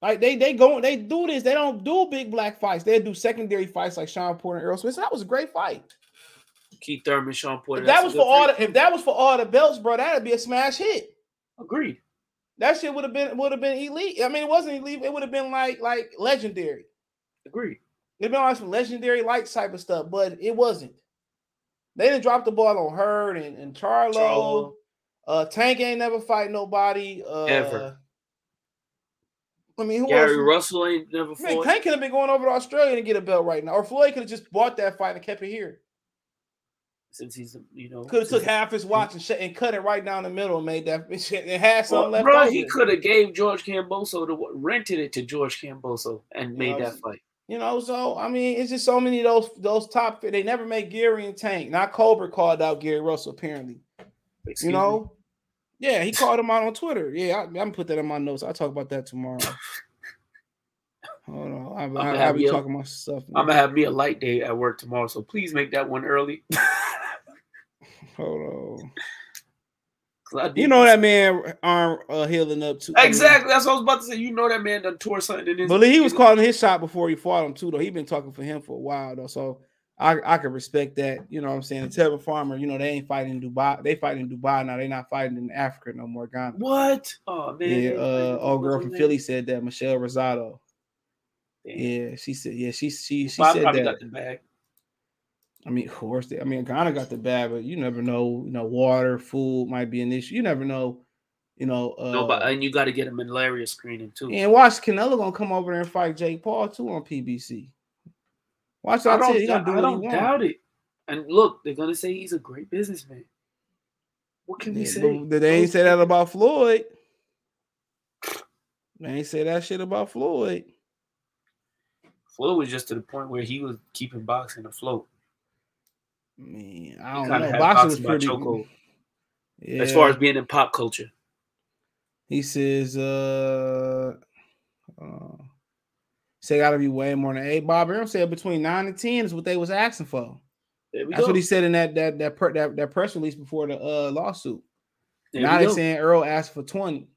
Like they they go they do this. They don't do big black fights. They do secondary fights like Shawn Porter and Earl Smith. So that was a great fight. Keith Thurman, Shawn Porter. If that was for all the, if that was for all the belts, bro, that'd be a smash hit. Agreed. That shit would have been would have been elite. I mean, it wasn't elite. It would have been like like legendary. Agreed. It'd been like some legendary light type of stuff, but it wasn't. They didn't drop the ball on Hurd and, and Charlo. Charlo. Uh, Tank ain't never fight nobody. Uh, Ever. I mean, who Gary else? Russell ain't never Man, fought. Tank could have been going over to Australia to get a belt right now, or Floyd could have just bought that fight and kept it here. Since he's you know Could have took half his watch and, sh- and cut it right down the middle and made that shit and had something Well, left bro, he could have gave George Kambosos the rented it to George Kambosos and made know, that fight. You know, so I mean, it's just so many of those those top. Fit. They never made Gary and Tank. Not Cobra called out Gary Russell apparently. Excuse you know, yeah, he called him out on Twitter. Yeah, I, I'm gonna put that in my notes. I'll talk about that tomorrow. Hold on, I, I'ma I, have I'll be you- talking my stuff. I'm gonna have me a light day at work tomorrow, so please make that one early. Hold on. You know that man arm uh, healing up too. Exactly. That's what I was about to say. You know that man done tore something in his. But he was calling his shot before he fought him too, though. He been talking for him for a while though, so I I can respect that. You know what I'm saying? The Tevin Farmer, you know, they ain't fighting in Dubai. They fight in Dubai now. They not fighting in Africa no more. Ghana. What? Oh man. Yeah, uh, old girl from Philly said that. Michelle Rosado. Damn. Yeah, she said. Yeah, she she she Bob said that. Got the bag. I mean, of course, they, I mean, Ghana got the bad, but you never know. You know, water, food might be an issue. You never know. You know, uh, no, but and you got to get a malaria screening too. and watch Canelo gonna come over there and fight Jake Paul too on PBC. Watch I out, don't, gonna do I don't doubt it. And look, they're gonna say he's a great businessman. What can we say? they ain't say that about Floyd. They ain't say that shit about Floyd. Floyd was just to the point where he was keeping boxing afloat. I mean, I don't know. Boxing was pretty. chokehold. Yeah. As far as being in pop culture, He says, uh, uh say gotta be way more than eight. Bob Arum said between nine and ten is what they was asking for. That's go. what he said in that that that, per, that that press release before the uh lawsuit. There now they saying Earl asked for 20.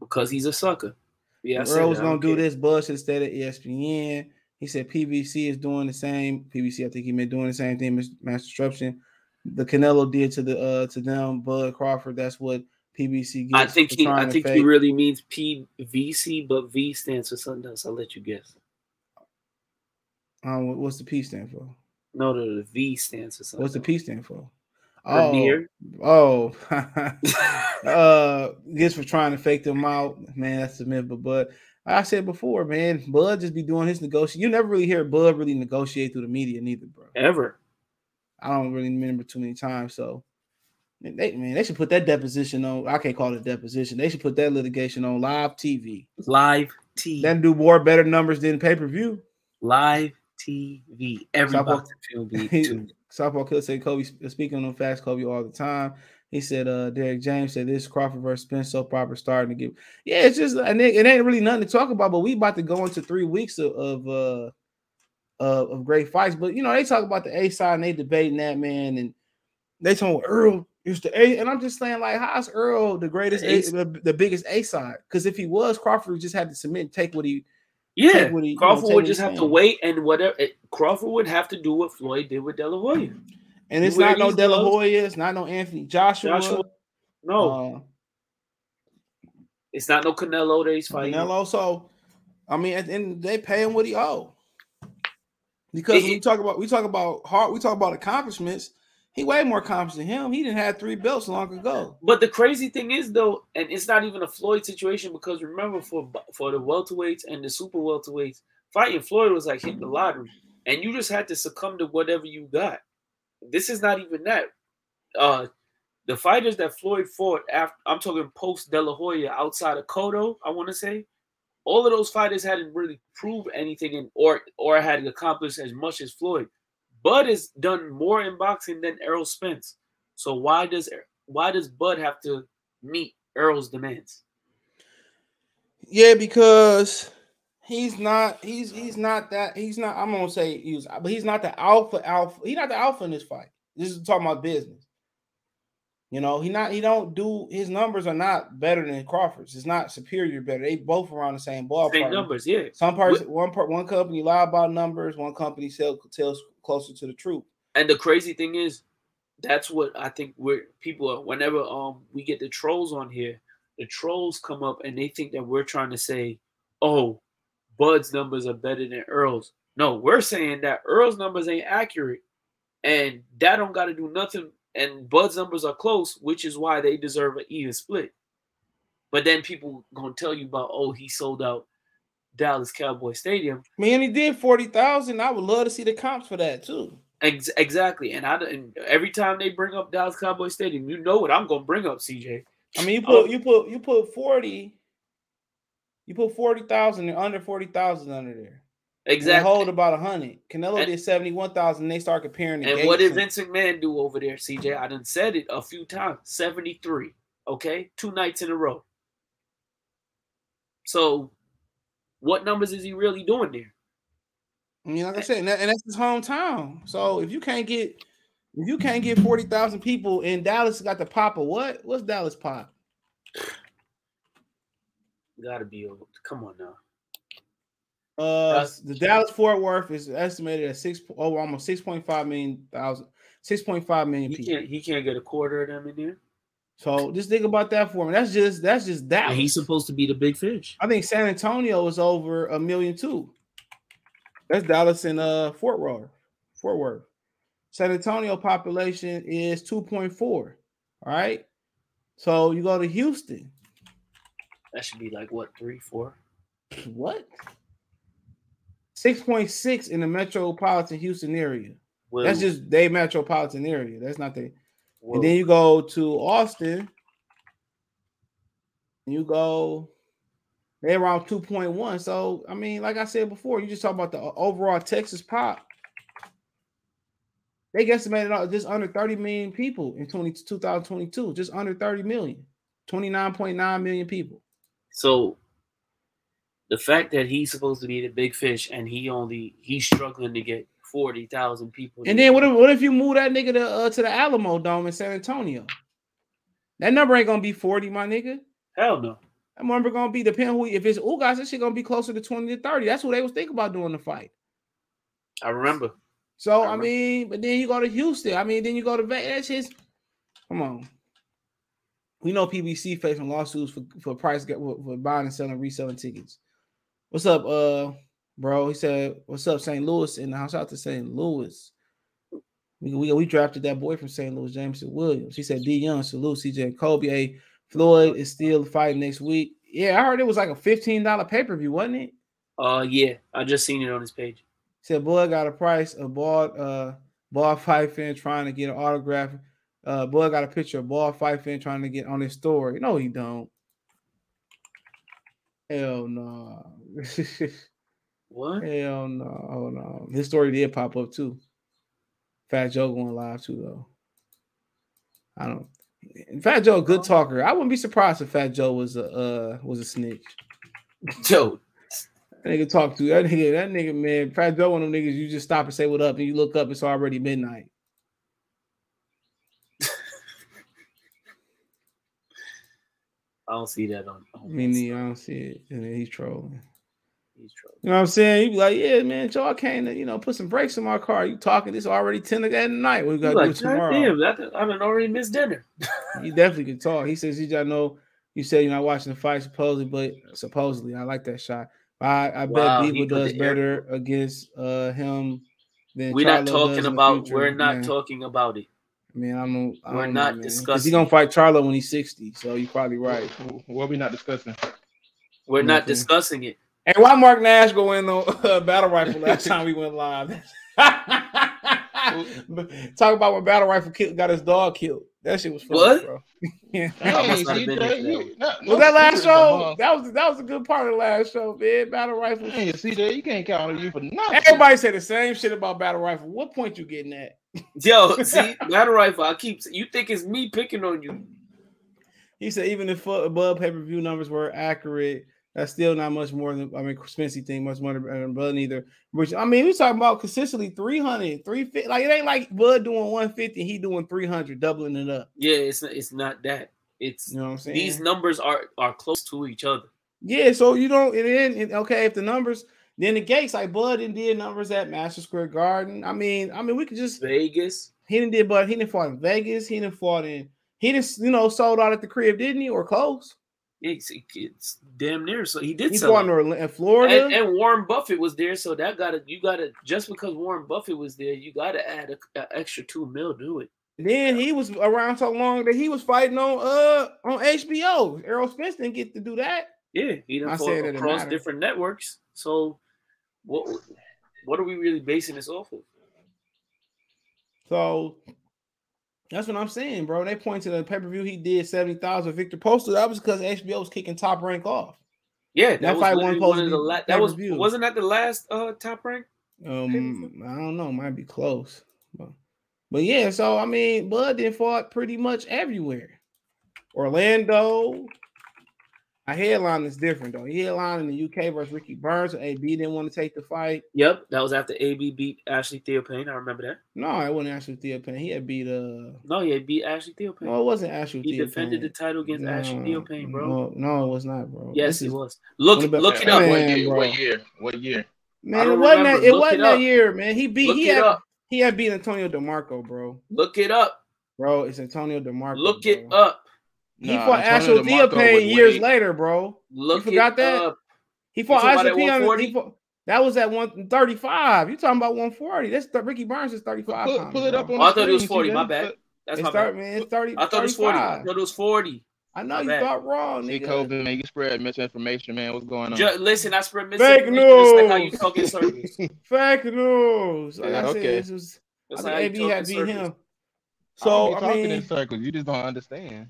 because he's a sucker. Yeah, Earl was gonna don't care. this bullshit instead of ESPN. He said PBC is doing the same. PBC, I think he meant doing the same thing. Mass Disruption. The Canelo did to the uh to them, Bud Crawford. That's what PBC gets. I think he, I think he really means PVC, but V stands for something else. I'll let you guess. Um, what's the P stand for? No, the, the V stands for something. What's the P stand for? Premier. Oh, uh, gets for trying to fake them out. Man, that's the myth. But Bud, I said before, man, Bud just be doing his negotiation. You never really hear Bud really negotiate through the media, neither, bro. Ever. I don't really remember too many times. So, man, they man, they should put that deposition on. I can't call it deposition. They should put that litigation on live TV. Live TV. Then do more better numbers than pay per view. Live TV. Every Southpaw- boxing film. Southpaw Killer said Kobe speaking on fast Kobe all the time. He said uh Derrick James said this Crawford versus Spence so proper starting to give. Yeah, it's just and it, it ain't really nothing to talk about, but we about to go into three weeks of, of uh of, of great fights. But you know, they talk about the A side and they debating that man, and they told Earl is the A, and I'm just saying, like, how's Earl the greatest A, the, the biggest A side? Because if he was, Crawford would just had to submit and take what he Yeah, what he- you know, Crawford would just have to wait, and whatever it, Crawford would have to do what Floyd did with De La Hoya. And it's not no De La? Hoya, it's not no Anthony Joshua. Joshua, no, uh, it's not no Canelo that he's fighting. Canelo. So, I mean, at the end of the day, pay him what he owe. Because when we talk about we talk about hard, we talk about accomplishments. He way more accomplished than him. He didn't have three belts long ago. But the crazy thing is though, and it's not even a Floyd situation because remember for for the welterweights and the super welterweights, fighting Floyd was like hitting the lottery, and you just had to succumb to whatever you got. This is not even that. Uh, the fighters that Floyd fought after, I'm talking post De La Hoya outside of Cotto, I want to say, all of those fighters hadn't really proved anything in, or or had accomplished as much as Floyd. Bud has done more in boxing than Errol Spence. So why does why does Bud have to meet Errol's demands? Yeah, because he's not. He's he's not that. He's not. I'm gonna say he's, but he's not the alpha. Alpha. He's not the alpha in this fight. This is talking about business. You know, he not. He don't do. His numbers are not better than Crawford's. It's not superior. Better. They both around the same ballpark. Same numbers, yeah. Some parts, one part, one company lie about numbers. One company sell, tells closer to the truth. And the crazy thing is, that's what I think we're people are whenever um we get the trolls on here, the trolls come up and they think that we're trying to say, oh, Bud's numbers are better than Earl's. No, we're saying that Earl's numbers ain't accurate, and that don't got to do nothing and Bud's numbers are close, which is why they deserve an even split. But then people gonna tell you about, oh, he sold out Dallas Cowboy Stadium. Man, he did forty thousand. I would love to see the comps for that too. Ex- exactly, and I and every time they bring up Dallas Cowboy Stadium, you know what I'm gonna bring up, CJ. I mean, you put oh. you put you put forty. You put forty thousand and under forty thousand under there. Exactly. hold about a hundred. Canelo And- did seventy one thousand. They start comparing the And what did Vincent Vince McMahon do over there, CJ? I done said it a few times. 73. Okay? Two nights in a row. So what numbers is he really doing there? I mean, like I eh. said, and, that, and that's his hometown. So if you can't get if you can't get forty thousand people in Dallas, got the pop of what? What's Dallas pop? Gotta be old. Come on now. Uh, the Dallas Fort Worth is estimated at six oh almost six point five million thousand, six point five million He people. can't he can't get a quarter of them in there. So just think about that for me. That's just that's just that. And he's supposed to be the big fish. I think San Antonio is over a million too. That's Dallas and uh Fort Worth. Fort Worth. San Antonio population is 2.4. All right. So you go to Houston. That should be like what, three, four? What? 6.6 in the metropolitan Houston area. Well, That's just they metropolitan area. That's not the well, and then you go to Austin. and You go, they're around 2.1. So, I mean, like I said before, you just talk about the uh, overall Texas pop. They guesstimated out just under 30 million people in 20, 2022, just under 30 million, 29.9 million people. So the fact that he's supposed to be the big fish and he only he's struggling to get forty thousand people. And then what if, what if you move that nigga to, uh, to the Alamodome in San Antonio? That number ain't gonna be 40, my nigga. hell no. That number gonna be depending who if it's Ugas, that shit gonna be closer to 20 to 30. That's what they was thinking about doing the fight. I remember. So I I, mean, but then you go to Houston. I mean, then you go to Vegas. That's just come on. We know PBC facing lawsuits for for price get for buying and selling reselling tickets. What's up, uh, bro? He said, "What's up, St. Louis?" In the house out to St. Louis. We, we, we drafted that boy from St. Louis, Jameson Williams. He said, D Young, salute CJ and Kobe. Hey, Floyd is still fighting next week. Yeah, I heard it was like a $15 pay per view, wasn't it? Uh yeah, I just seen it on his page. Said boy got a price of ball uh ball fight fan trying to get an autograph. Uh boy got a picture of ball fight fan trying to get on his story. No, he don't. Hell no. What? Hell no. Oh no. His story did pop up too. Fat Joe going live too though. I don't. Fat Joe, a good talker. I wouldn't be surprised if Fat Joe was a uh was a snitch. Joe, That nigga talk to that nigga. That nigga, man. Fat Joe, one of them niggas. You just stop and say what up, and you look up. It's already midnight. I don't see that on. on I mean, that I don't see it, and then he's trolling. He's trolling. You know what I'm saying? He be like, "Yeah, man, Joe, I came to you know put some brakes in my car. You talking? It's already ten at night. We got to do like, it tomorrow." damn, I done already missed dinner. He definitely could talk. He says, "CJ, I know you said you're not watching the fight supposedly, but supposedly I like that shot. I, I Wow, bet he does better against uh him than We're not Charlo does talking about. We're not talking about it. I mean, I don't. I We're don't not know, man. 'Cause discussing He gonna fight Charlo when he's sixty, so you're probably right. What are we not discussing? We're not Nothing. discussing it. And why Mark Nash go in on uh, battle rifle last time we went live? Talk about when battle rifle killed, got his dog killed. That shit was funny, What? bro. yeah. I Hey, must not have been there CJ, you, not, Was that last show? That was that was a good part of the last show, man. Battle rifle. Hey, CJ, you can't count on you for nothing. Everybody say the same shit about battle rifle. What point you getting at? Yo, see, battle rifle. I keep. You think it's me picking on you? He said even if uh, above pay per view numbers were accurate, that's still not much more than I mean Spency thing much more than Bud neither. Which I mean, we talking about consistently 300, 350. Like it ain't like Bud doing 150, he doing 300, doubling it up. Yeah, it's not, it's not that. It's You know what I'm saying? these numbers are are close to each other. Yeah, so you don't and then okay, if the numbers, then the gates like Bud and did numbers at Madison Square Garden. I mean, I mean, we could just Vegas. he didn't did, but he didn't fought in Vegas. He didn't fought in. He didn't, you know, sold out at the crib, didn't he, or close? It's, it's damn near. So he did He fought in. Florida. And, and Warren Buffett was there, so that got to you got to just because Warren Buffett was there, you got to add a, a extra two mil to it. Then he was around so long that he was fighting on uh on HBO. Errol Spence didn't get to do that. Yeah, he done fought across different networks. So what what are we really basing this off of? So that's what I'm saying, bro. They point to the pay per view he did seventy thousand Viktor Postol. That was because HBO was kicking top rank off. Yeah, that, That was fight wasn't one of the la- that was pay-per-view. wasn't that the last uh top rank? Um, I don't know, might be close, but, but yeah. So I mean, Bud then fought pretty much everywhere. Orlando. I headline is different though. He headlined in the UK versus Ricky Burns. So AB didn't want to take the fight. Yep, that was after AB beat Ashley Theophane. I remember that. No, it wasn't Ashley Theophane. He had beat uh. No, he had beat Ashley Theophane. No, it wasn't Ashley He Theophane. defended the title against Ashley Theophane, bro. No, no, it was not, bro. Yes, This it is- was. Look, one of the- look it up. Man, What year? bro. What year? What year? Man, it wasn't remember. that. It Look wasn't it that year, man. He beat. Look he it had. up. He had beat Antonio DeMarco, bro. Look it up. Bro, it's Antonio DeMarco. Look bro. it up. He Nah, fought Antonio Ashley DeMarco Theophane years way- later, bro. Look forgot that? up. He fought talking about Ashley at Theophane. 140? He fought, that was at 135. You talking about 140. That's th- Ricky Burns is 35 Pull, pounds, pull it up on Oh, I thought it was 40. My bad. That's It's my start, bad. man. It's 30. I thought it was 40. I thought it was 40. I know My you bad. thought wrong, See, nigga. COVID, man, you spread misinformation, man. What's going on? Ju- listen, I spread Fake misinformation just like how you news. talk in circles. Fake news. Like Yeah, I said, okay. this was. That's I like think how you AB had in beat circles. him. I don't So be I talking mean, in circles. You just don't understand.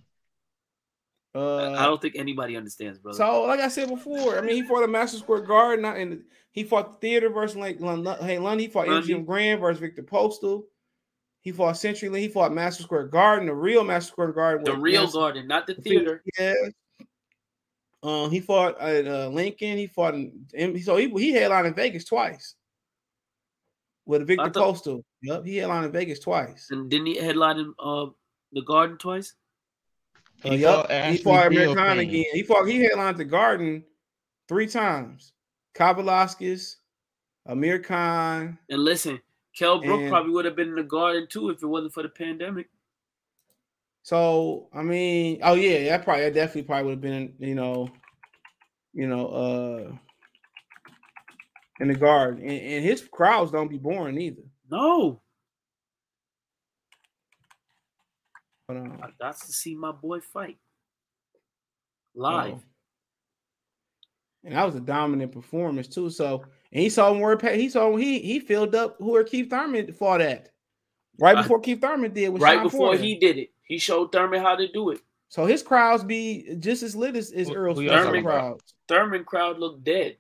Uh, I don't think anybody understands, brother. So, like I said before, I mean, he fought a Madison Square Garden, not in. He fought the theater versus like. Hey, London. He fought Lundy. MGM Grand versus Viktor Postol. He fought CenturyLink. He fought Madison Square Garden, the real Madison Square Garden. the real Master- garden, not the theater. Yeah. Um, he fought at uh, Lincoln. He fought in. in- So he he headlined in Vegas twice. With Victor thought- Postol. Yep, he headlined in Vegas twice. And didn't he headline in uh, the garden twice? Uh, He yep, fought he fought Amir Khan again. He fought. He headlined the Garden three times. Kavaliauskas, Amir Khan. And listen, Kel Brook And- probably would have been in the garden too if it wasn't for the pandemic. So I mean, oh yeah, that probably that definitely probably would have been, you know, you know, uh in the Garden. And, and his crowds don't be boring either. No, But, um, I got to see my boy fight live. Oh. And that was a dominant performance too. So and he saw where Pa- he saw he he filled up who are Keith Thurman fought at right Uh, before Keith Thurman did with right Shawn before Porter. he did it, he showed Thurman how to do it. So his crowds be just as lit as, as Who- Earl who y'all Spencer talking about? crowds. Thurman crowd looked dead.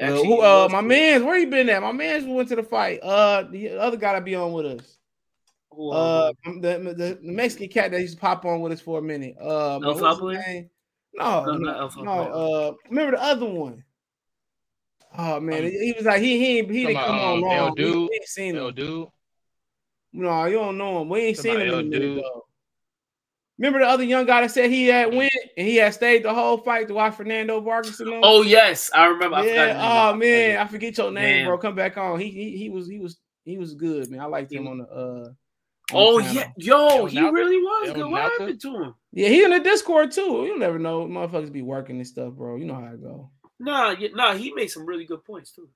Uh, Actually, who, uh, my dead. man's where he been at? My man's went to the fight. Uh, the other guy to be on with us. Who, Uh, um, the, the, the Mexican cat that used to pop on with us for a minute. Uh, El what's his No, No, no, no. Uh, remember the other one? Oh man, he, he was like he he he didn't come about, on um, long. We, Dude? we ain't seen Yo, him. dude. No, you don't know him. We ain't Talking seen him in a minute Dude. though. Remember the other young guy that said he had went and he had stayed the whole fight to watch Fernando Vargas and them? oh yes, I remember. I forgot yeah. name. Oh man, I forget your name, Man. bro. Come back on. He, he he was he was he was good, man. I liked him on the uh. On the Oh panel. yeah, yo, El he Nalta? really was El good. What Nalta? happened to him? Yeah, he in the Discord too. You never know. Motherfuckers be working and stuff, bro. You know how it go. Nah, yeah, nah, he made some really good points too.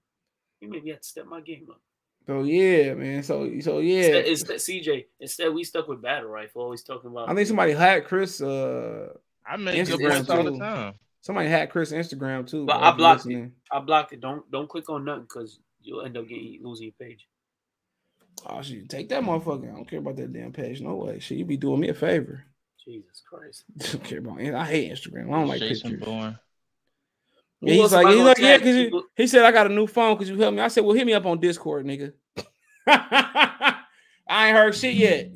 He made me have to step my game up. So yeah, man. So so yeah. Instead, instead, CJ, instead we stuck with battle rifle, always talking about. I think somebody hacked Chris. Uh, I make Instagram points all the too. time. somebody hacked Chris Instagram too. But bro, I blocked it. I blocked it. Don't don't click on nothing because you'll end up getting losing your page. Oh shit, take that motherfucker. I don't care about that damn page. No way. Shit, you be doing me a favor. Jesus Christ. don't care about it. I hate Instagram. I don't like Jason pictures. Bourne. Yeah, he's like, I he's gonna like, yeah, because People- he said I got a new phone because you helped me. I said, well, hit me up on Discord, nigga. I ain't heard shit yet.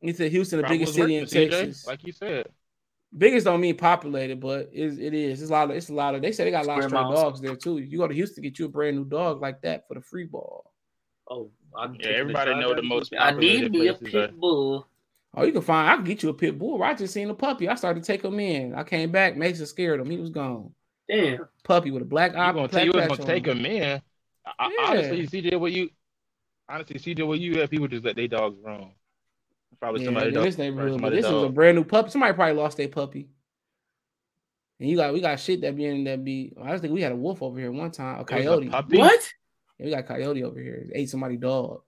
He said Houston, the Probably biggest city in working, CJ, Texas. Like you said. Biggest don't mean populated, but it's, it is. It's a lot of. It's a lot of. They say they got a lot of stray miles. dogs there too. You go to Houston, get you a brand new dog like that for the free ball. Oh, I'm Yeah, everybody shot know the most I need me a places are- pit bull. Oh, you can find. I can get you a pit bull. I just seen a puppy. I started to take him in. I came back. Mason scared him. He was gone. Damn. Puppy with a black eye. You gonna black you was patch gonna take him. them in. I, I- Yeah. Honestly, CJ, what you honestly, CJ, what you have people just let their dogs roam. Probably Yeah, somebody in dog. this neighborhood, but somebody this is a brand new puppy. Somebody probably lost their puppy. And you got we got shit that be in that be. I just think we had a wolf over here one time, a It was a coyote. puppy? What? Yeah, we got coyote over here. Ate somebody dog.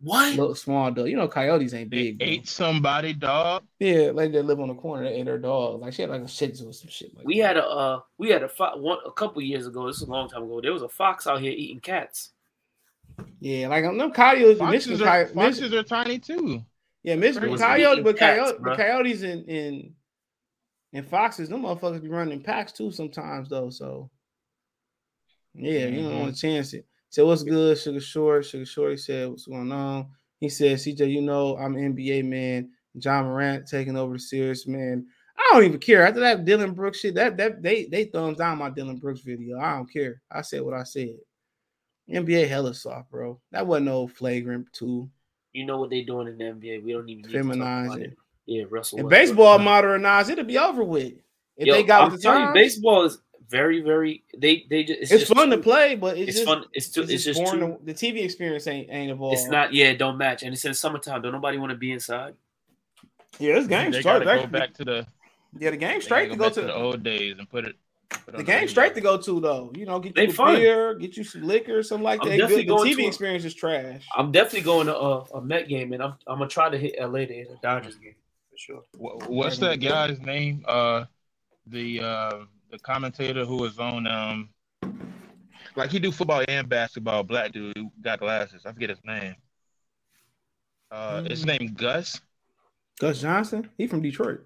What? Little small dog. You know, coyotes ain't They big. bro. ate somebody, dog. Yeah, like they live on the corner. They ate her dog. Like she had like a shih tzu or some shit. Like We had a uh, we had a fo- one a couple years ago. This is a long time ago. There was a fox out here eating cats. yeah, like them coyotes. Foxes Michigan, are, coy- Mich- foxes are tiny too. yeah, It Michigan coyote, but coyote, bruh. but coyotes and and and foxes, them motherfuckers be running packs too sometimes though. So yeah, you don't want to chance it. So what's good, Sugar Short? Sugar Short, he said, what's going on? He said, CJ, you know, I'm NBA man. Ja Morant taking over the series, man. I don't even care. After that Dillon Brooks shit, that that they they thumbs down my Dillon Brooks video. I don't care. I said what I said. NBA hella soft, bro. That wasn't no flagrant too. You know what they doing in the NBA. We don't even Feminize it. it. Yeah, Russell. Westbrook. baseball modernized, it'll be over with. If Yo, they got I'm the telling you, baseball is very, very. They they just. It's, it's, just fun to play, but it's, It's, just, fun. It's too. It's, It's, just just too. to- the TV experience ain't ain't evolved. It's not. Yeah, it don't match. And it's in summertime. Don't nobody want to be inside. Yeah, this game they straight. gotta go back to the Yeah, the game straight to gotta go to. the old days and put it. put The on game straight to go to though. You know, get They you a beer, get you some liquor, something like I'm that. definitely Good. The TV a- experience is trash. I'm definitely going to a, a Met game, and I'm I'm gonna try to hit LA to hit a Dodgers game for sure. What's that guy's name? Uh, the uh, the commentator who was on um, like he do football and basketball. Black dude got glasses. I forget his name. Uh, Mm. his name Gus. Gus Johnson, he from Detroit.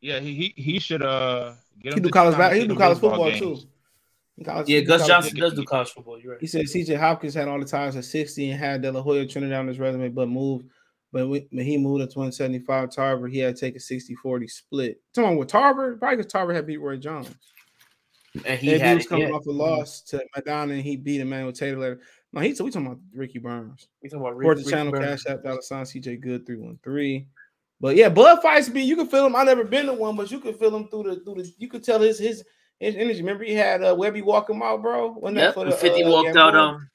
Yeah, he he, he should uh get He him do college ba- he do the college football games. too. College- Yeah, Gus college- Johnson does do college football. You're right. He said CJ Hopkins had all the times at 60 and had De La Hoya Trinidad on his resume, but moved. But when he moved to 175 Tarver, he had to take a 60-40 split. Come on with Tarver, probably because Tarver had beat Roy Jones. And he And he had was coming Yeah. off a loss to Madonna, and he beat Emmanuel Taylor. later. No, he we talking about Ricky Burns. We talking about Support Rick, the channel, Rick Cash Burns. App, dollar sign, CJ Good, 313. But yeah, blood fights be you can feel him. I never been to one, but you can feel him through the through the you could tell his his his energy. Remember he had uh Webbie walk him out, bro? Wasn't that Yep, for the, 50 uh, walked out. Um,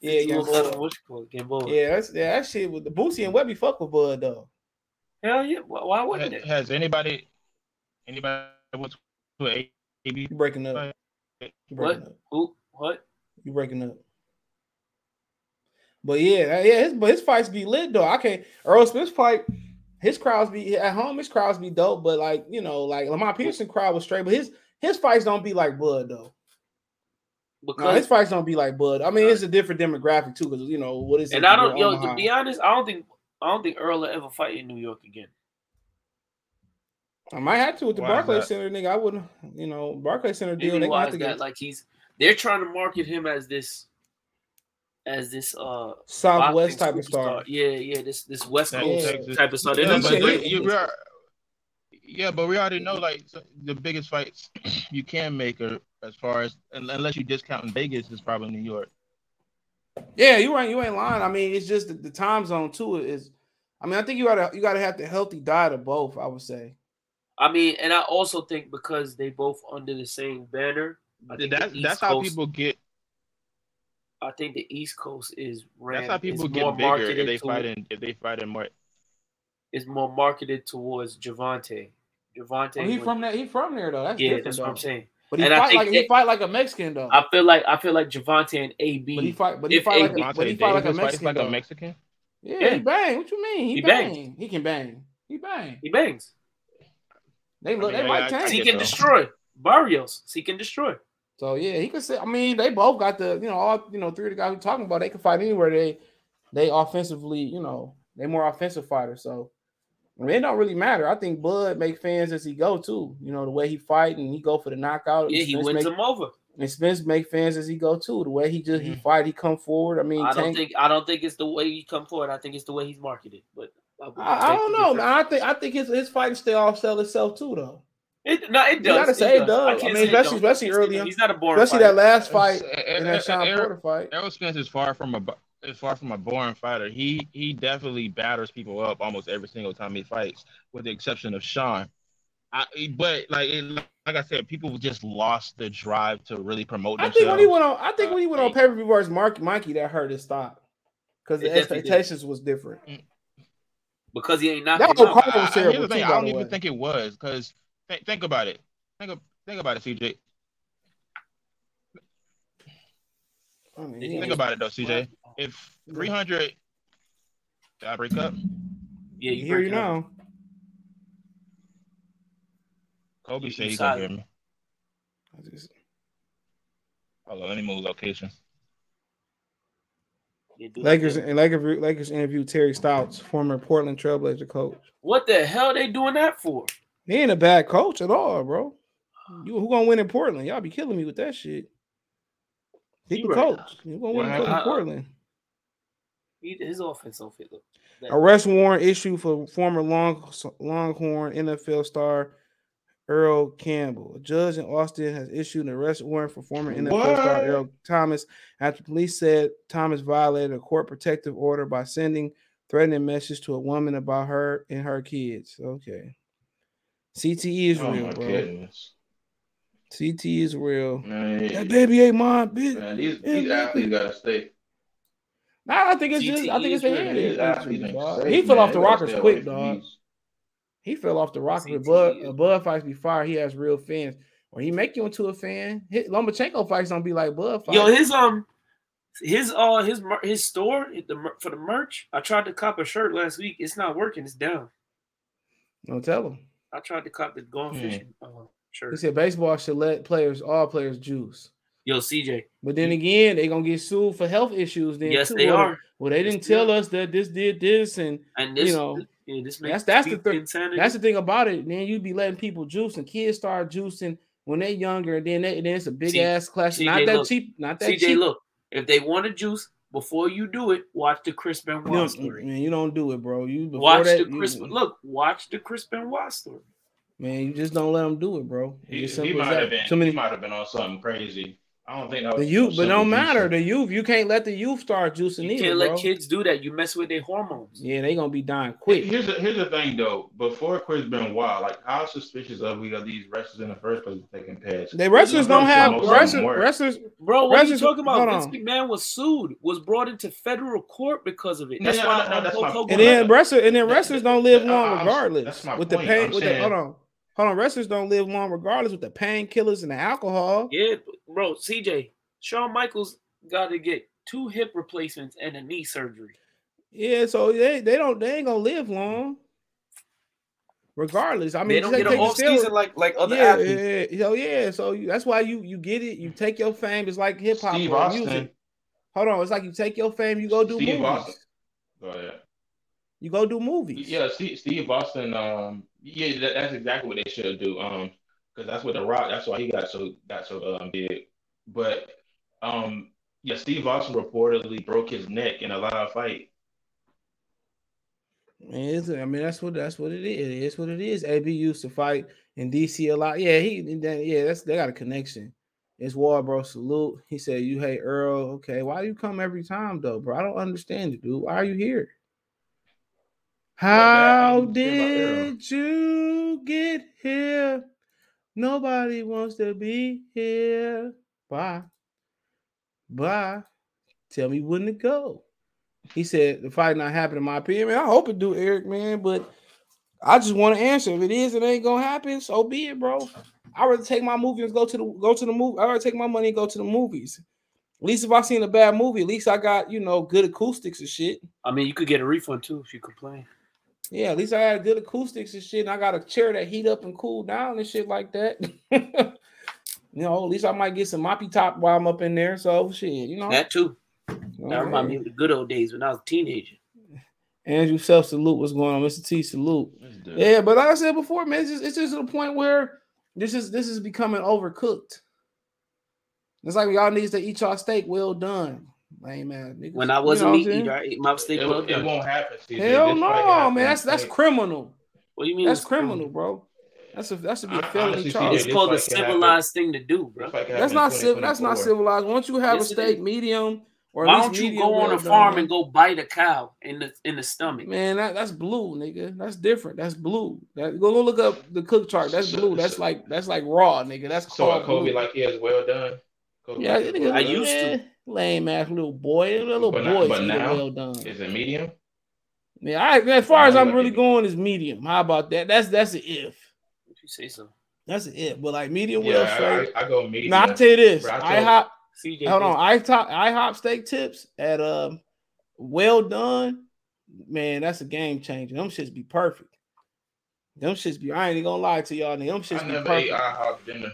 Yeah, 50 yeah, walked out. Gamboa. on What you call it? Gamboa. Yeah, that's yeah, that shit with the Boosie and Webbie fuck with Bud though. Hell yeah. Why, why wouldn't it? Has anybody anybody went to a AB? You breaking up. fight? You breaking What? up. Who? What? You breaking up. But yeah, yeah, his but his fights be lit though. I can't Earl Smith's fight, his crowds be at home, his crowds be dope, but like you know, like Lamar Pearson crowd was straight, but his his fights don't be like Bud though. No, Because his fights don't be like Bud. I mean, it's a different demographic too, because you know what is it? and it, I don't yo Omaha. to be honest, I don't think I don't think Earl will ever fight in New York again. I might have to with the Why Barclays that? Center, nigga. I wouldn't, you know, Barclays Center deal. Maybe They gonna why have to that? get Like he's they're trying to market him as this as this uh Southwest type of star. superstar. Yeah, yeah, this this West Coast Texas- type of star. They're Yeah, not but gonna saying- they- do you it. are, yeah, but we already know like the biggest fights you can make are as far as unless you discount in Vegas is probably New York. Yeah, you ain't you ain't lying. I mean, it's just the, the time zone too is. I mean, I think you gotta you gotta have the healthy diet of both. I would say. I mean, and I also think because they both under the same banner, I think That, the East that's how people get. I think the East Coast is ran. That's how people get more bigger if they fight in if they fight in more. is more marketed towards Gervonta. Gervonta. Oh, he was- from that. He from there though. That's yeah, different. that's what I'm saying. But he And fight think like he fight like a Mexican though. I feel like I feel like Gervonta and AB. but he fight. But he fight like. A, but he fight like a Mexican. like a. Mexican. Yeah, Yeah. he bang. What you mean? He, He bang. bangs. He can bang. He bang. he bangs. They look. mean, they yeah, like I- I tank. Seek get and destroy. Barrios. He can destroy. So yeah, he could say. I mean, they both got the. You know, all you know, three of the guys we're talking about. They can fight anywhere. They, they offensively. You know, they more offensive fighters. So. I mean, it don't really matter. I think Bud make fans as he go too. You know the way he fight and he go for the knockout. Yeah, and he wins make, them over. And Spence make fans as he go too. The way he just he Mhm. fight, he come forward. I mean, I don't Tank, think I don't think it's the way he come forward. I think it's the way he's marketed. But I, I, I don't know, man. I think I think his his fighting style sell itself too, though. It, no, it You does. gotta say it does. I can't mean, it especially- don't. especially I can't early it on. don't. He's not a boring Especially that last fight in that Shawn Porter fight. Errol Spence is far from a bu- is far from a boring fighter. He he definitely batters people up almost every single time he fights, with the exception of Shawn. I, but like it, like I said, people just lost the drive to really promote I themselves. think when he went on, I think when he went on Uh, pay per view versus Mark Mikey, that hurt his stock because the It definitely did. expectations was different. because he ain't That knocking whole out. card I- I- was here's terrible the too. thing, I don't even way, think it was because th- think about it. Think think about it, CJ. I mean, Think about it though, CJ. If 300, did I break up? Yeah, you Hear you breaking now. Kobe said You he's gonna hear me. I just- Hold on, let me move location. Yeah, do Lakers like that. and Lakers, Lakers interviewed Terry Stotts, former Portland Trailblazer coach. What the hell they doing that for? He ain't a bad coach at all, bro. You who gonna win in Portland? Y'all be killing me with that shit. He, You a right. coach. You gonna win Yeah, in I- I- Portland? He, his offense don't fit. Look, Arrest warrant issued for former Long Longhorn NFL star Earl Campbell. A judge in Austin has issued an arrest warrant for former NFL star Earl Thomas after police said Thomas violated a court protective order by sending threatening message to a woman about her and her kids. Okay. CTE is Oh real, my bro. goodness. CTE is real. Man, That baby ain't mine, bitch. man, these, these athletes gotta stay. Nah, I think it's just I think it's the real. head These injury, dog. He fell off the They rockers quick, dog. He fell off the rocker. CTE Bud, a Bud fights be fire. He has real fans. When he make you into a fan, hit, Lomachenko fights don't be like Bud fights. Yo, his um, his uh, his his store the for the merch. I tried to cop a shirt last week. It's not working. It's down. don't tell him. I tried to cop the gone Hmm. fishing uh, He said baseball should let players, all players, juice. Yo, CJ. But then again, they gonna get sued for health issues. Then Yes, too. they Well, are. Well, they didn't tell us that this did this, and And this, you know, yeah, this that's makes that's the peak thing. That's the thing about it. Then you be letting people juice, and kids start juicing when they're younger, and then they, then it's a big See- ass clash. CJ, Not that look. cheap. Not that CJ, cheap. look. If they want to juice before you do it, watch the Chris You Benoit don't, story. man, you don't do it, bro. You before Watch that, the you- Chris. Look, watch the Chris Benoit story. Man, you just don't let them do it, bro. He, It's he simple as might have that. been. Too many He might have been on something crazy. I don't think that the youth, but simple don't matter. The youth, you can't let the youth start juicing You either, can't bro. let kids do that. You mess with their hormones. Yeah, they gonna be dying quick. Here's the, here's the thing though. Before Chris Benoit, like how suspicious of we of these wrestlers in the first place taking pads? The wrestlers don't have wrestlers. Wrestlers, Bro, what are you talking about? hold Vince. McMahon was sued, was brought into federal court because of it. No, That's no, why no, no, that's my- Hogan- And then wrestlers, and then wrestlers don't live long regardless. that's my with the pain, I'm with the hold on, hold on. Wrestlers don't live long regardless with the painkillers and the alcohol. Yeah, bro, CJ, Shawn Michaels got to get two hip replacements and a knee surgery. Yeah, so they they don't they ain't gonna live long. Regardless, I mean, they don't just get an take off season like like other yeah, athletes. yeah, so yeah, so you, that's why you you get it. You take your fame. It's like hip hop Steve or Austin. music. Hold on, it's like you take your fame. You go do Steve movies. Austin. Oh, go ahead. You go do movies. Yeah, Steve, Steve Austin. Um, yeah, that, that's exactly what they should do. Um, because that's what the Rock. That's why he got so got so um big. But um, yeah, Steve Austin reportedly broke his neck in a live fight. It's, I mean, that's what that's what it is. It's what it is. AB used to fight in DC a lot. Yeah, he yeah, that's they got a connection. It's war, bro. Salute. He said, "You hate Earl. Okay, why do you come every time though, bro? I don't understand it, dude. Why are you here? How What bad thing to say about Earl? did you get here? Nobody wants to be here. Bye. Bye. Tell me when to go. He said the fight not happening, in my opinion. Man, I hope it do, Eric, man. But I just want to answer. If it is, it ain't gonna happen. So be it, bro. I rather take my movie and go to the go to the movie. I rather take my money and go to the movies. At least if I seen a bad movie, at least I got you know good acoustics and shit. I mean, you could get a refund too if you complain. Yeah, at least I had good acoustics and shit. And I got a chair that heat up and cool down and shit like that. you know, at least I might get some moppy top while I'm up in there. So shit, you know. That too. You That what I'm me of the good old days when I was a teenager. Andrew self salute. What's going on, Mr. T salute? Yeah, but like I said before, man, it's just, it's just to the point where this is this is becoming overcooked. It's like y'all needs to eat y'all steak well done. Lame ass niggas. When I wasn't know what I'm meat eater, I ate my steak It, well it won't happen. CJ. Hell This no, happened man. That's that's criminal. What do you mean? That's it's criminal, bro. That's a that should be a I- felony honestly, charge. CJ, It's called a fight can happen. civilized thing to do, bro. This fight can That's not in civ- that's not civilized. Once you have Yes, a steak medium or Why don't you go on well a farm done, and go bite a cow in the in the stomach? Man, that, that's blue, nigga. That's different. That's blue. That go, go look up the cook chart. That's blue. That's like that's like raw, nigga. That's So called Kobe blue. like he is well done. Kobe yeah, like he well I done. used to. Man, lame ass little boy. Little But, not, but now well done. is it medium? Yeah, I, as far as I'm really it. going is medium. How about that? That's that's an if. If you say so. That's an if. But like medium well Yeah, straight. I, I, I go medium. Now I tell you this. Bro, I I hop. CJ, Hold on. I top. I hop steak tips at um well done, man, that's a game changer. Them shits be perfect. Them shits be. I ain't even gonna lie to y'all. Nigga. Them shits I be never ate perfect. IHOP dinner.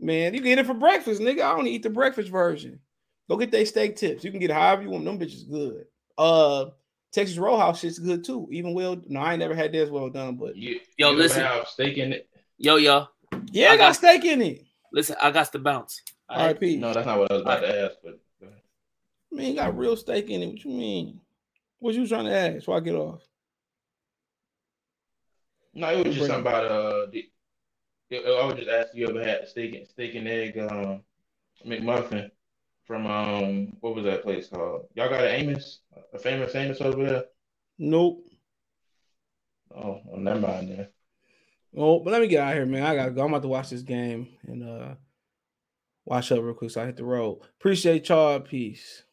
Man, you get it for breakfast, nigga. I don't eat the breakfast version. Go get they steak tips. You can get however you want. Them bitches good. Uh, Texas Roadhouse shit's good too. Even well, no, I ain't never had theirs well done, but You, Yo, you listen. have steak in it. Yo, yo, yeah, I I got got- steak in it. listen, I got to bounce. All right? RP. No, that's not what I was about to ask. But I mean, got real steak in it. What you mean? What you trying to ask? Before I get off? no, it was just something about uh. The, I was just asking you ever had steak and steak and egg um McMuffin from um what was that place called? Y'all got an Amos, a famous Amos over there? Nope. Oh, well, never mind then. Oh, but let me get out of here, man. I gotta go. I'm about to watch this game and uh watch up real quick so I hit the road. Appreciate y'all. Peace.